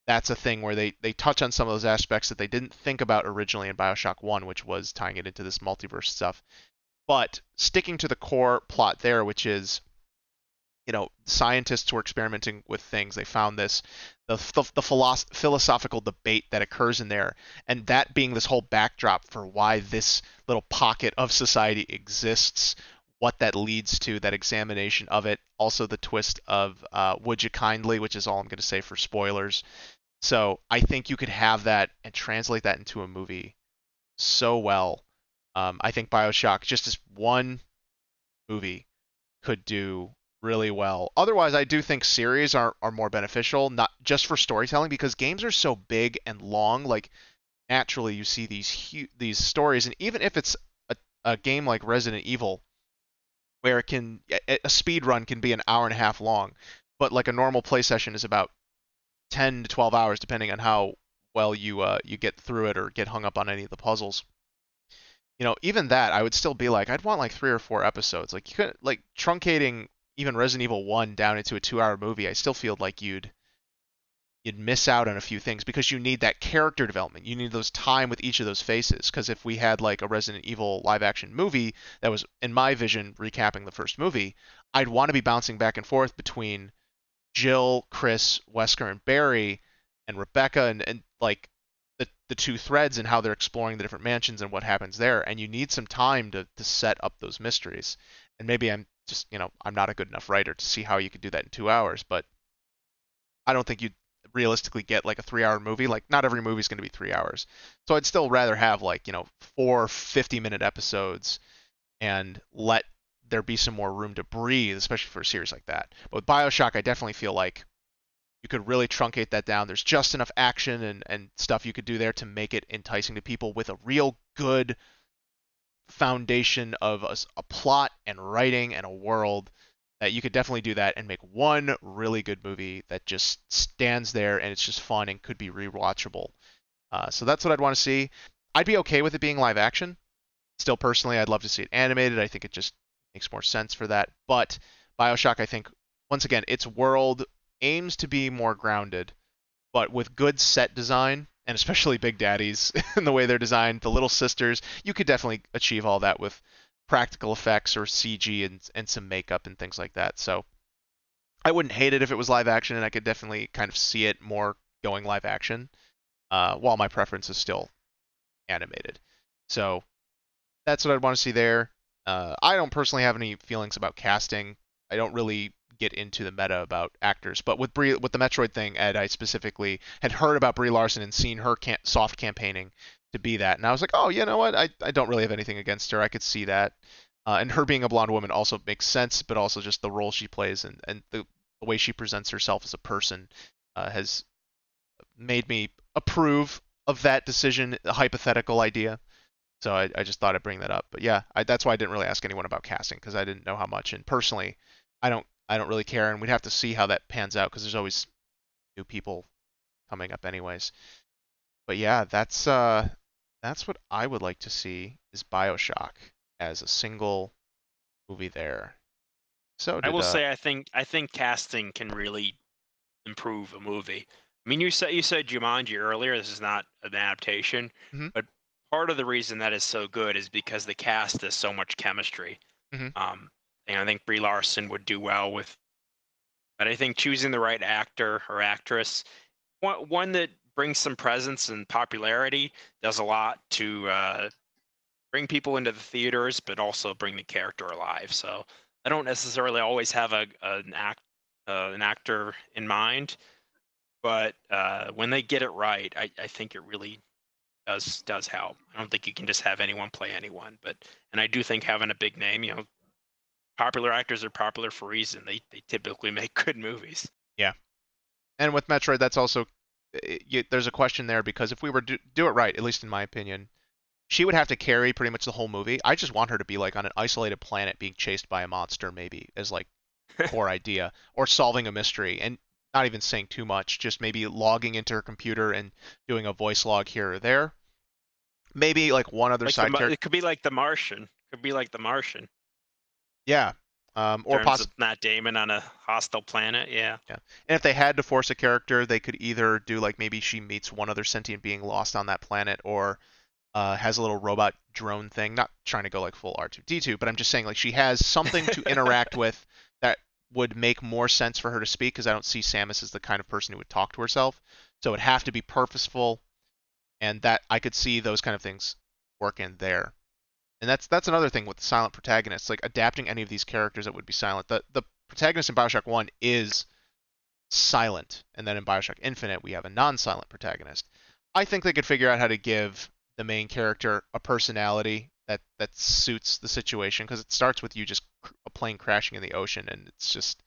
that's a thing where they, they touch on some of those aspects that they didn't think about originally in Bioshock 1, which was tying it into this multiverse stuff. But sticking to the core plot there, which is, you know, scientists were experimenting with things. They found this, the, the, the philosoph- philosophical debate that occurs in there, and that being this whole backdrop for why this little pocket of society exists, what that leads to, that examination of it. Also, the twist of uh, Would You Kindly, which is all I'm going to say for spoilers. So I think you could have that and translate that into a movie so well. Um, I think Bioshock, just as one movie, could do really well. Otherwise, I do think series are, are more beneficial, not just for storytelling, because games are so big and long. Like naturally, you see these hu- these stories, and even if it's a, a game like Resident Evil, where it can a a speed run can be an hour and a half long, but like a normal play session is about 10 to 12 hours, depending on how well you uh, you get through it or get hung up on any of the puzzles. You know, even that, I would still be like, I'd want like three or four episodes. Like you could like truncating even Resident Evil 1 down into a two-hour movie. I still feel like you'd you'd miss out on a few things because you need that character development. You need those time with each of those faces. Because if we had like a Resident Evil live-action movie that was, in my vision, recapping the first movie, I'd want to be bouncing back and forth between Jill, Chris, Wesker, and Barry, and Rebecca, and, and like the the two threads and how they're exploring the different mansions and what happens there. And you need some time to to set up those mysteries. And maybe I'm just you know I'm not a good enough writer to see how you could do that in two hours, but I don't think you'd realistically get like a three hour movie. Like not every movie's going to be three hours. So I'd still rather have like you know four 50 minute episodes and let there be some more room to breathe, especially for a series like that. But with Bioshock, I definitely feel like you could really truncate that down. There's just enough action and, and stuff you could do there to make it enticing to people with a real good foundation of a, a plot and writing and a world that you could definitely do that and make one really good movie that just stands there and it's just fun and could be rewatchable. Uh, so that's what I'd want to see. I'd be okay with it being live action. Still, personally, I'd love to see it animated. I think it just makes more sense for that. But Bioshock, I think, once again, its world aims to be more grounded, but with good set design and especially Big Daddies and the way they're designed, the little sisters, you could definitely achieve all that with practical effects or CG and and some makeup and things like that. So I wouldn't hate it if it was live action, and I could definitely kind of see it more going live action, uh, while my preference is still animated. So that's what I'd want to see there. Uh, I don't personally have any feelings about casting. I don't really get into the meta about actors, but with Brie, with the Metroid thing, Ed, I specifically had heard about Brie Larson and seen her can- soft campaigning to be that, and I was like, oh, you know what? I I don't really have anything against her. I could see that, uh, and her being a blonde woman also makes sense, but also just the role she plays and and the, the way she presents herself as a person uh, has made me approve of that decision, a hypothetical idea. So I, I just thought I'd bring that up. But yeah, I, that's why I didn't really ask anyone about casting because I didn't know how much. And personally, I don't I don't really care, and we'd have to see how that pans out because there's always new people coming up anyways. But yeah, that's uh that's what I would like to see is BioShock as a single movie there. So I will uh, say I think I think casting can really improve a movie. I mean, you said you said Jumanji earlier. This is not an adaptation, Mhm. but part of the reason that is so good is because the cast has so much chemistry. Mhm. Um, I think Brie Larson would do well with. But I think choosing the right actor or actress, one one that brings some presence and popularity, does a lot to uh, bring people into the theaters, but also bring the character alive. So I don't necessarily always have a an act uh, an actor in mind, but uh, when they get it right, I, I think it really does does help. I don't think you can just have anyone play anyone, but and I do think having a big name, you know, popular actors are popular for a reason. They they typically make good movies. Yeah, and with Metroid, that's also eh, you, there's a question there because if we were to do it right, at least in my opinion, she would have to carry pretty much the whole movie. I just want her to be like on an isolated planet being chased by a monster, maybe as like core idea, or solving a mystery, and not even saying too much. Just maybe logging into her computer and doing a voice log here or there. Maybe like one other Like side Mar- character. it could be like The Martian. Could be like The Martian. Yeah. Um, or possibly. Matt Damon on a hostile planet. Yeah. And if they had to force a character, they could either do like maybe she meets one other sentient being lost on that planet, or uh, has a little robot drone thing. Not trying to go like full R2D2, but I'm just saying like she has something to interact with that would make more sense for her to speak because I don't see Samus as the kind of person who would talk to herself. So it'd have to be purposeful, and that I could see those kind of things work in there. And that's that's another thing with silent protagonists, like adapting any of these characters that would be silent. The the protagonist in Bioshock One is silent, and then in Bioshock Infinite we have a non-silent protagonist. I think they could figure out how to give the main character a personality that that suits the situation because it starts with you just a plane crashing in the ocean, and it's just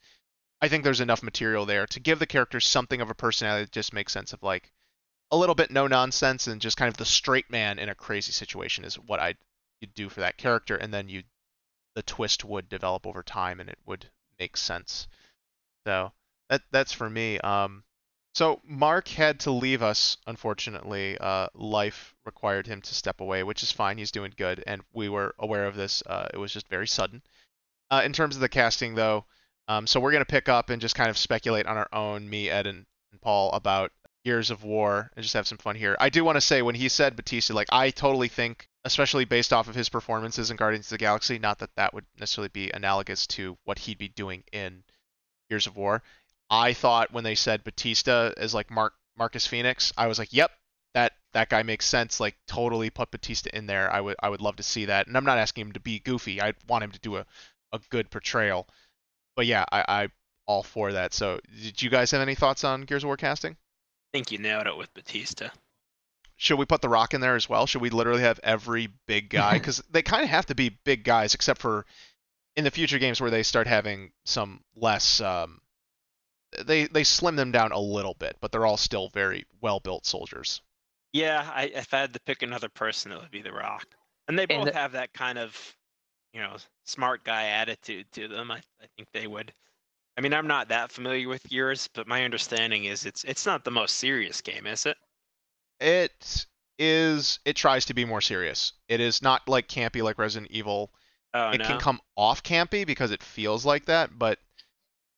I think there's enough material there to give the character something of a personality that just makes sense of like a little bit no nonsense and just kind of the straight man in a crazy situation is what I'd you'd do for that character, and then you the twist would develop over time and it would make sense. So that that's for me. Um, so Mark had to leave us, unfortunately. Uh, life required him to step away, which is fine. He's doing good, and we were aware of this. Uh, it was just very sudden. Uh, in terms of the casting, though, um, so we're gonna pick up and just kind of speculate on our own, me, Ed, and, and Paul, about Gears of War, and just have some fun here. I do want to say when he said Batista, like I totally think, especially based off of his performances in Guardians of the Galaxy, not that that would necessarily be analogous to what he'd be doing in Gears of War. I thought when they said Batista as like Mark Marcus Fenix, I was like, yep, that that guy makes sense. Like totally put Batista in there. I would I would love to see that. And I'm not asking him to be goofy. I want him to do a, a good portrayal. But yeah, I, I all for that. So did you guys have any thoughts on Gears of War casting? I think you nailed it with Batista. Should we put The Rock in there as well? Should we literally have every big guy? Because they kind of have to be big guys, except for in the future games where they start having some less um, they they slim them down a little bit, but they're all still very well built soldiers. Yeah, I, if I had to pick another person, it would be The Rock. And they both And- have that kind of, you know, smart guy attitude to them. I, I think they would. I mean, I'm not that familiar with yours, but my understanding is it's it's not the most serious game, is it? It is it tries to be more serious. It is not like campy like Resident Evil. Oh it no. can come off campy because it feels like that, but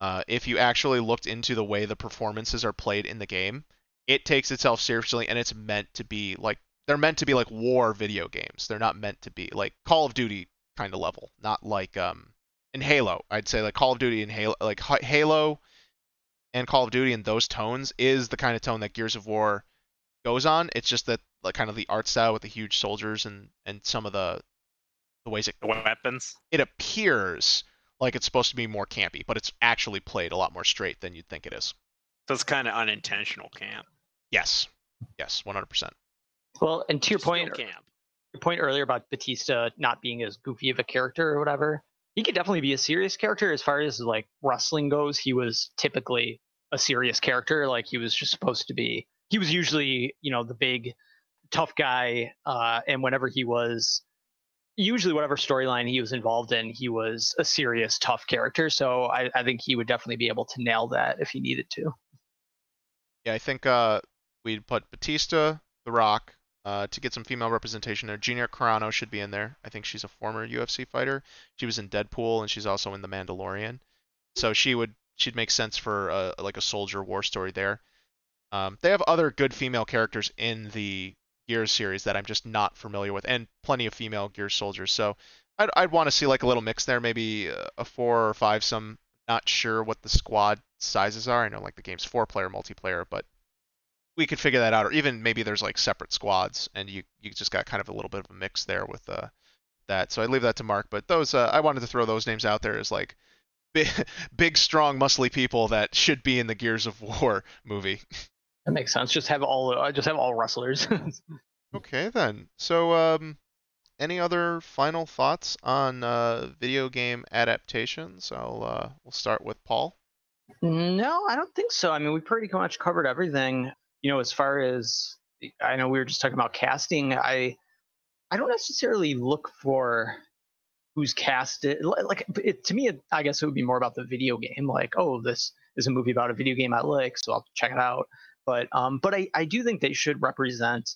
uh, if you actually looked into the way the performances are played in the game, it takes itself seriously and it's meant to be like they're meant to be like war video games. They're not meant to be like Call of Duty kind of level, not like um in Halo. I'd say like Call of Duty and Halo like Halo and Call of Duty and those tones is the kind of tone that Gears of War goes on. It's just that like kind of the art style with the huge soldiers and and some of the the ways it The weapons. it appears like it's supposed to be more campy, but it's actually played a lot more straight than you'd think it is. So it's kind of unintentional camp. Yes. Yes, 100%. Well, and to your point, camp. your point earlier about Batista not being as goofy of a character or whatever, he could definitely be a serious character as far as like wrestling goes. He was typically a serious character. Like he was just supposed to be. He was usually, you know, the big tough guy. Uh, and whenever he was, usually whatever storyline he was involved in, he was a serious tough character. So I, I think he would definitely be able to nail that if he needed to. Yeah, I think uh, we'd put Batista, The Rock, uh, to get some female representation there. Gina Carano should be in there. I think she's a former UFC fighter. She was in Deadpool and she's also in The Mandalorian. So she would she'd make sense for uh, like a soldier war story there. Um, they have other good female characters in the Gears series that I'm just not familiar with, and plenty of female Gears soldiers. So I'd, I'd want to see like a little mix there, maybe a four or five. Some not sure what the squad sizes are. I know like the game's four player multiplayer, but we could figure that out. Or even maybe there's like separate squads, and you you just got kind of a little bit of a mix there with uh, that. So I'd leave that to Mark. But those uh, I wanted to throw those names out there as like big, big strong, muscly people that should be in the Gears of War movie. That makes sense. Just have all, uh, just have all wrestlers. Okay then. So um, any other final thoughts on uh, video game adaptations? I'll uh, we'll start with Paul. No, I don't think so. I mean, we pretty much covered everything. You know, as far as I know, we were just talking about casting. I I don't necessarily look for who's casted. Li- Like it, to me, it, I guess it would be more about the video game. Like, oh, this is a movie about a video game I like, so I'll check it out. But um, but I I do think they should represent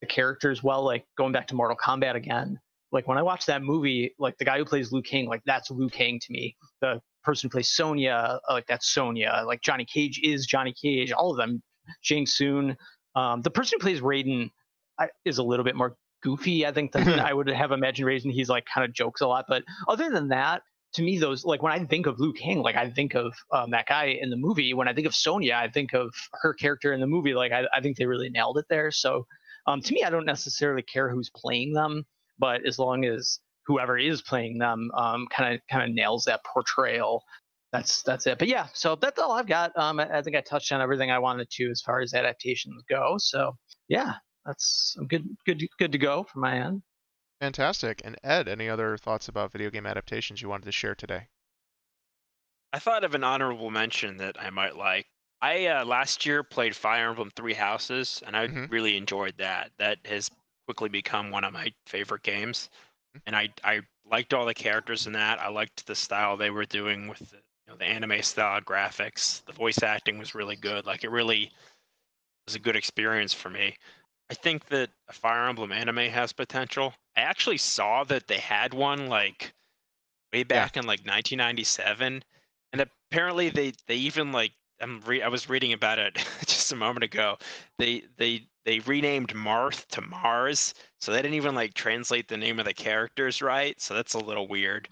the characters well. Like going back to Mortal Kombat again. Like when I watch that movie, like the guy who plays Liu Kang, like that's Liu Kang to me. The person who plays Sonya, uh, like that's Sonya. Like Johnny Cage is Johnny Cage. All of them. Shang Tsung. Um, the person who plays Raiden I, is a little bit more goofy, I think, than I would have imagined Raiden. He's like kind of jokes a lot, but other than that, to me, those like when I think of Liu Kang, like I think of um, that guy in the movie. When I think of Sonya, I think of her character in the movie. Like I, I think they really nailed it there. So um, to me, I don't necessarily care who's playing them, but as long as whoever is playing them kind of kind of nails that portrayal that's that's it but yeah so that's all i've got um I, I think i touched on everything i wanted to as far as adaptations go so yeah that's I'm good good good to go from my end Fantastic. And Ed, any other thoughts about video game adaptations you wanted to share today? I thought of an honorable mention that I might like. I uh, last year played Fire Emblem Three Houses, and I Mhm. really enjoyed that. That has quickly become one of my favorite games, Mhm. and I I liked all the characters in that. I liked the style they were doing with the, you know, the anime style graphics. The voice acting was really good. Like it really was a good experience for me. I think that a Fire Emblem anime has potential. I actually saw that they had one like way back in like 1997 and apparently they they even like I'm re- I was reading about it just a moment ago. They they they renamed Marth to Mars, so they didn't even like translate the name of the characters right. So that's a little weird.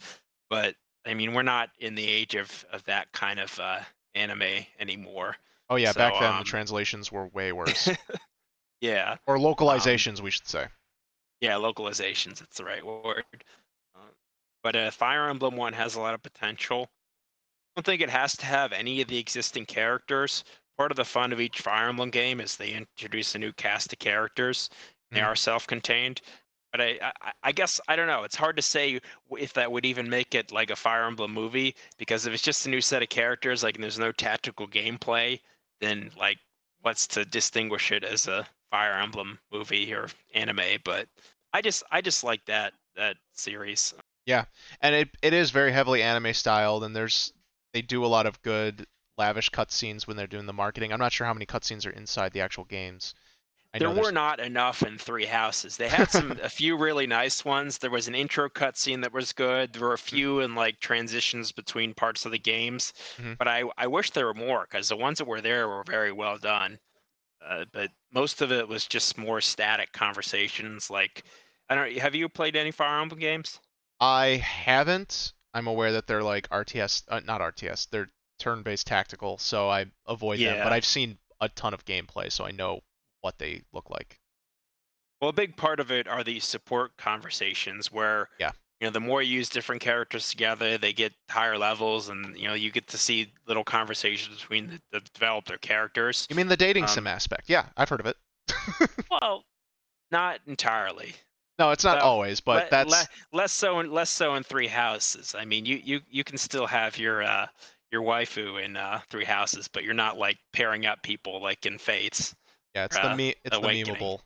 But I mean, we're not in the age of of that kind of uh, anime anymore. Oh yeah, So, back then the um, translations were way worse. Yeah, or localizations, we should say. yeah, localizations. That's the right word. Uh, but a Fire Emblem one has a lot of potential. I don't think it has to have any of the existing characters. Part of the fun of each Fire Emblem game is they introduce a new cast of characters. They Mhm. are self-contained. But I, I, I guess I don't know. It's hard to say if that would even make it like a Fire Emblem movie because if it's just a new set of characters, like and there's no tactical gameplay, then like what's to distinguish it as a Fire Emblem movie or anime? But I just I just like that that series. Yeah, and it it is very heavily anime styled, and there's they do a lot of good lavish cutscenes when they're doing the marketing. I'm not sure how many cutscenes are inside the actual games. I there were not enough in Three Houses. They had some a few really nice ones. There was an intro cutscene that was good. There were a few in like transitions between parts of the games, Mhm. but I I wish there were more because the ones that were there were very well done. Uh, but most of it was just more static conversations. Like I don't. Have you played any Fire Emblem games? I haven't. I'm aware that they're like RTS, uh, not RTS. They're turn-based tactical, so I avoid them. But I've seen a ton of gameplay, so I know what they look like. Well, a big part of it are these support conversations where Yeah. You know the more you use different characters together, they get higher levels, and you know you get to see little conversations between the, the developer characters. You mean the dating Um, sim aspect? Yeah, I've heard of it. Well, not entirely. no, it's not always, but Le- that's le- less so in less so in Three Houses. I mean, you you you can still have your uh your waifu in uh Three Houses, but you're not like pairing up people like in Fates. yeah, it's the uh, me, it's the memeable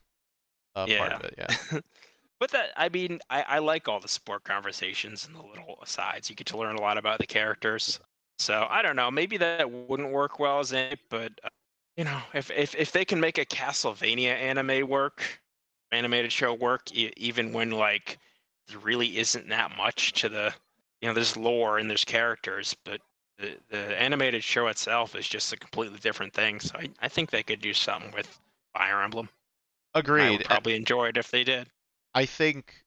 uh, part of it. Yeah. But that I mean, I, I like all the sport conversations and the little asides. You get to learn a lot about the characters. So I don't know. Maybe that wouldn't work well as it, but uh, you know, if if if they can make a Castlevania anime work, animated show work, e- even when like there really isn't that much to the, you know, there's lore and there's characters, but the the animated show itself is just a completely different thing. So I, I think they could do something with Fire Emblem. I Agreed. would probably enjoy it if they did. I think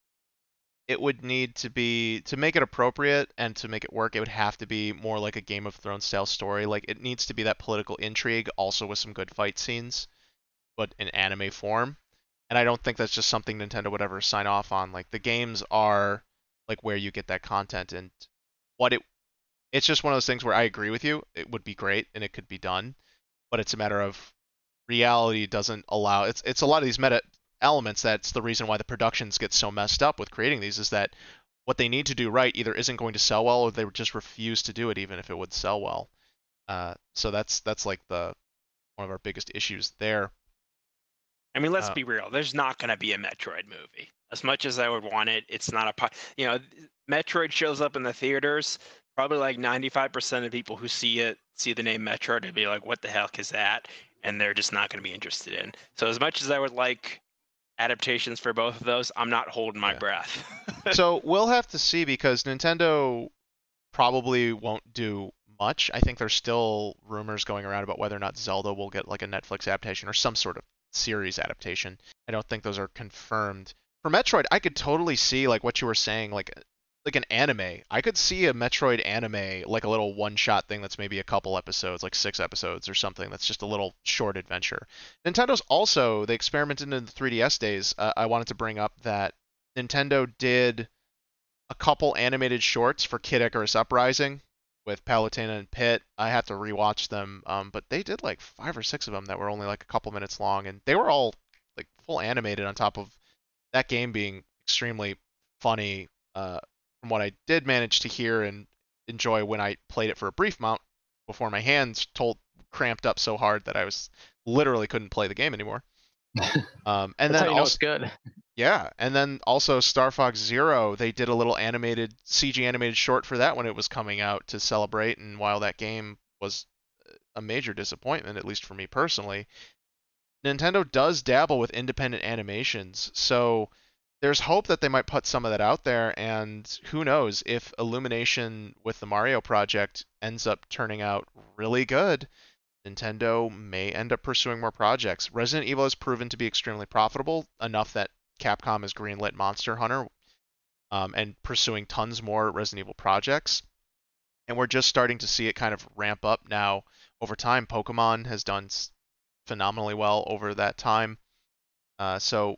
it would need to be to make it appropriate and to make it work. It would have to be more like a Game of Thrones style story. Like it needs to be that political intrigue, also with some good fight scenes, but in anime form. And I don't think that's just something Nintendo would ever sign off on. Like the games are like where you get that content and what it. It's just one of those things where I agree with you. It would be great and it could be done, but it's a matter of reality doesn't allow. It's it's a lot of these meta elements that's the reason why the productions get so messed up with creating these is that what they need to do right either isn't going to sell well or they just refuse to do it even if it would sell well. Uh, so that's that's like the one of our biggest issues there. I mean, let's Uh, be real. There's not going to be a Metroid movie. As much as I would want it, it's not a. po- You know, Metroid shows up in the theaters. Probably like 95% of people who see it see the name Metroid and be like, "What the heck is that?" And they're just not going to be interested in. So as much as I would like adaptations for both of those, I'm not holding my Yeah. breath. so we'll have to see because Nintendo probably won't do much. I think there's still rumors going around about whether or not Zelda will get like a Netflix adaptation or some sort of series adaptation. I don't think those are confirmed. For Metroid, I could totally see like what you were saying, like like an anime. I could see a Metroid anime, like a little one-shot thing that's maybe a couple episodes, like six episodes or something. That's just a little short adventure. Nintendo's also they experimented in the 3DS days. Uh, I wanted to bring up that Nintendo did a couple animated shorts for Kid Icarus Uprising with Palutena and Pit. I have to rewatch them, um, but they did like five or six of them that were only like a couple minutes long, and they were all like full animated on top of that game being extremely funny. Uh, from what I did manage to hear and enjoy when I played it for a brief amount before my hands told cramped up so hard that I was literally couldn't play the game anymore. Um, and That's how then you know also, it's good. yeah, and then also Star Fox Zero, they did a little animated CG animated short for that when it was coming out to celebrate. And while that game was a major disappointment, at least for me personally, Nintendo does dabble with independent animations. So there's hope that they might put some of that out there. And who knows if Illumination with the Mario project ends up turning out really good. Nintendo may end up pursuing more projects. Resident Evil has proven to be extremely profitable enough that Capcom has greenlit Monster Hunter um, and pursuing tons more Resident Evil projects. And we're just starting to see it kind of ramp up now over time. Pokemon has done phenomenally well over that time. Uh, so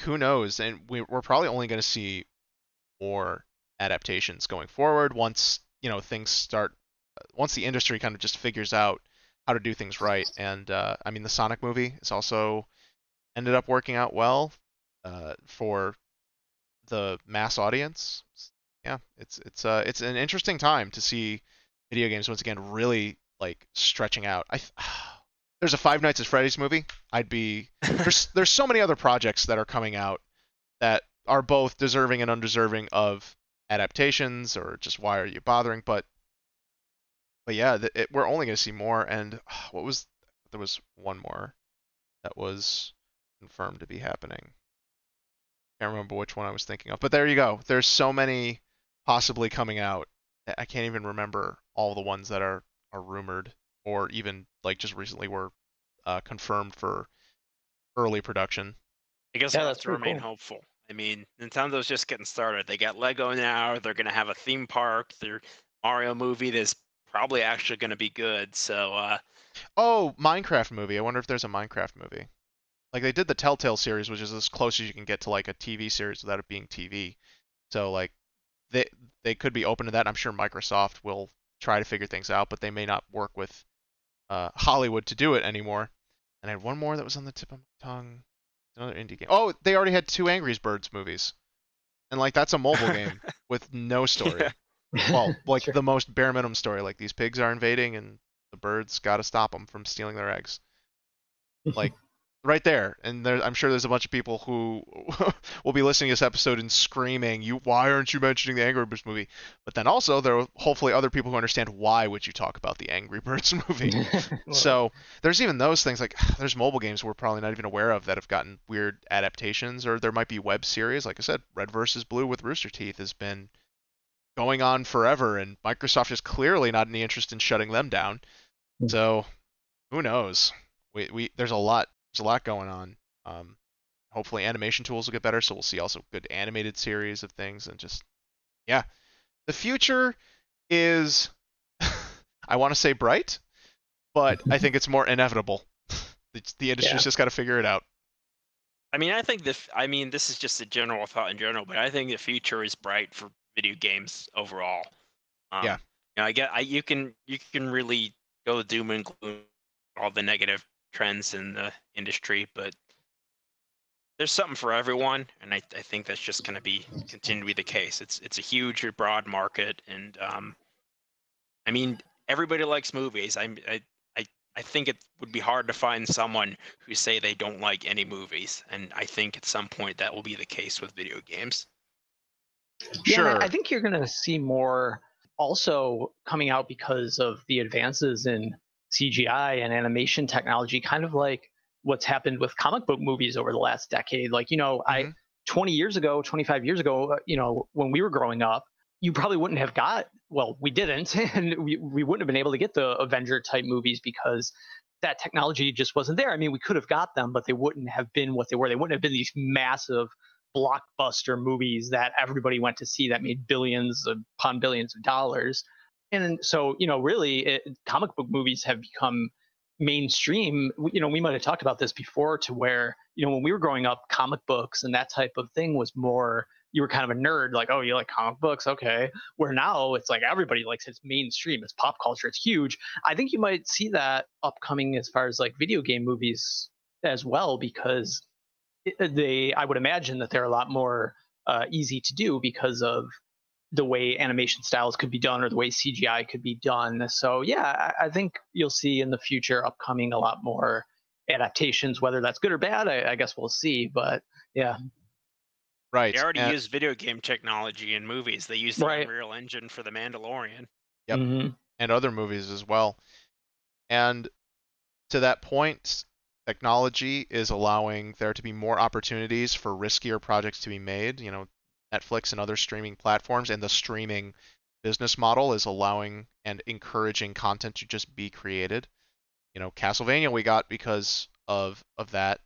who knows? And we, we're probably only going to see more adaptations going forward once you know things start. Once the industry kind of just figures out how to do things right. And uh, I mean, the Sonic movie is also ended up working out well uh, for the mass audience. Yeah, it's it's uh it's an interesting time to see video games once again really like stretching out. I th- there's a Five Nights at Freddy's movie. I'd be there's there's so many other projects that are coming out that are both deserving and undeserving of adaptations or just why are you bothering? But but yeah, it, we're only going to see more. And what was there was one more that was confirmed to be happening. Can't remember which one I was thinking of, but there you go. There's so many possibly coming out. I can't even remember all the ones that are are rumored or even like just recently were uh, confirmed for early production. I guess Yeah, we'll have that's to remain cool. hopeful. I mean, Nintendo's just getting started. They got Lego now. They're gonna have a theme park. Their Mario movie that's probably actually gonna be good. So uh, Oh, Minecraft movie. I wonder if there's a Minecraft movie. Like they did the Telltale series, which is as close as you can get to like a TV series without it being TV. So like they they could be open to that. I'm sure Microsoft will try to figure things out, but they may not work with uh, Hollywood to do it anymore. And I had one more that was on the tip of my tongue. Another indie game. Oh, they already had two Angry Birds movies. And like that's a mobile game with no story. Yeah. Well, like Sure. the most bare minimum story. Like these pigs are invading and the birds got to stop them from stealing their eggs. Like right there. And there, I'm sure there's a bunch of people who will be listening to this episode and screaming, "You, why aren't you mentioning the Angry Birds movie?" But then also there are hopefully other people who understand why would you talk about the Angry Birds movie. So there's even those things like there's mobile games we're probably not even aware of that have gotten weird adaptations, or there might be web series. Like I said, Red versus Blue with Rooster Teeth has been going on forever, and Microsoft is clearly not any interest in shutting them down. Mm. So who knows? We, we there's a lot there's a lot going on. Um, hopefully animation tools will get better, so we'll see also good animated series of things, and just yeah, the future is I want to say bright, but I think it's more inevitable. It's, the industry's Yeah. just got to figure it out. I mean, I think the. I mean, this is just a general thought in general, but I think the future is bright for video games overall. Um, Yeah. You know, I get. I you can you can really go doom and gloom all the negative trends in the industry, but there's something for everyone, and I, I think that's just going to be continue to be the case. It's it's a huge broad market, and um, I mean everybody likes movies. I'm I, I I think it would be hard to find someone who say they don't like any movies, and I think at some point that will be the case with video games. Yeah, Sure. and I I think you're going to see more also coming out because of the advances in CGI and animation technology, kind of like what's happened with comic book movies over the last decade. Like, you know, I Mhm. 20 years ago, 25 years ago, uh, you know, when we were growing up, you probably wouldn't have got, well, we didn't, and we, we wouldn't have been able to get the Avenger type movies because that technology just wasn't there. I mean, we could have got them, but they wouldn't have been what they were. They wouldn't have been these massive blockbuster movies that everybody went to see that made billions upon billions of dollars. And so, you know, really, it, comic book movies have become mainstream. You know, we might have talked about this before to where, you know, when we were growing up, comic books and that type of thing was more, you were kind of a nerd, like, oh, you like comic books? Okay. Where now it's like everybody likes it. it's mainstream, it's pop culture, it's huge. I think you might see that upcoming as far as like video game movies as well, because they I would imagine that they're a lot more uh, easy to do because of the way animation styles could be done or the way CGI could be done. So yeah, I, I think you'll see in the future upcoming a lot more adaptations. Whether that's good or bad, I, I guess we'll see. But yeah, Right. They already and- use video game technology in movies. They use the Right. Unreal Engine for The Mandalorian. Yep. Mhm. and other movies as well. And to that point, technology is allowing there to be more opportunities for riskier projects to be made. You know, Netflix and other streaming platforms, and the streaming business model is allowing and encouraging content to just be created. You know, Castlevania we got because of of that.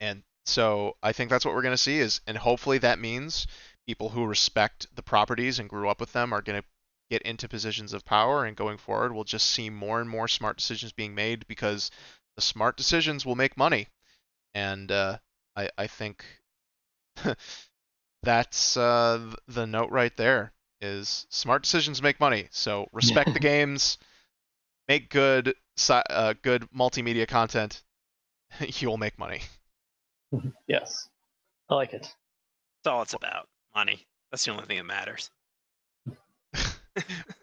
And so I think that's what we're going to see is and hopefully that means people who respect the properties and grew up with them are going to get into positions of power and going forward we'll just see more and more smart decisions being made because the smart decisions will make money and uh, I, I think that's uh, the note right there is smart decisions make money so respect the games make good uh, good multimedia content you'll make money yes, I like it. That's all it's about. Money. That's the only thing that matters.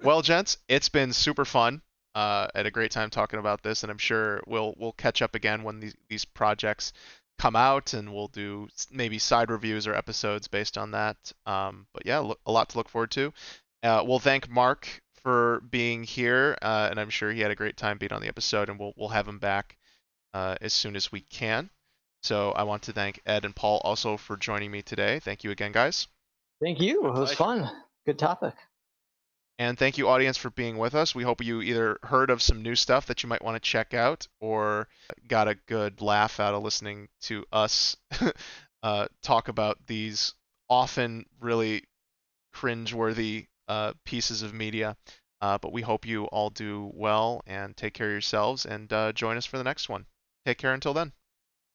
well, gents, it's been super fun. Uh, had a great time talking about this, and I'm sure we'll we'll catch up again when these these projects come out, and we'll do maybe side reviews or episodes based on that. Um, but yeah, lo- a lot to look forward to. Uh, we'll thank Mark for being here, uh, and I'm sure he had a great time being on the episode, and we'll we'll have him back uh, as soon as we can. So I want to thank Ed and Paul also for joining me today. Thank you again, guys. Thank you. It was fun. Good topic. And thank you, audience, for being with us. We hope you either heard of some new stuff that you might want to check out or got a good laugh out of listening to us uh, talk about these often really cringeworthy uh, pieces of media. Uh, but we hope you all do well and take care of yourselves and uh, join us for the next one. Take care until then.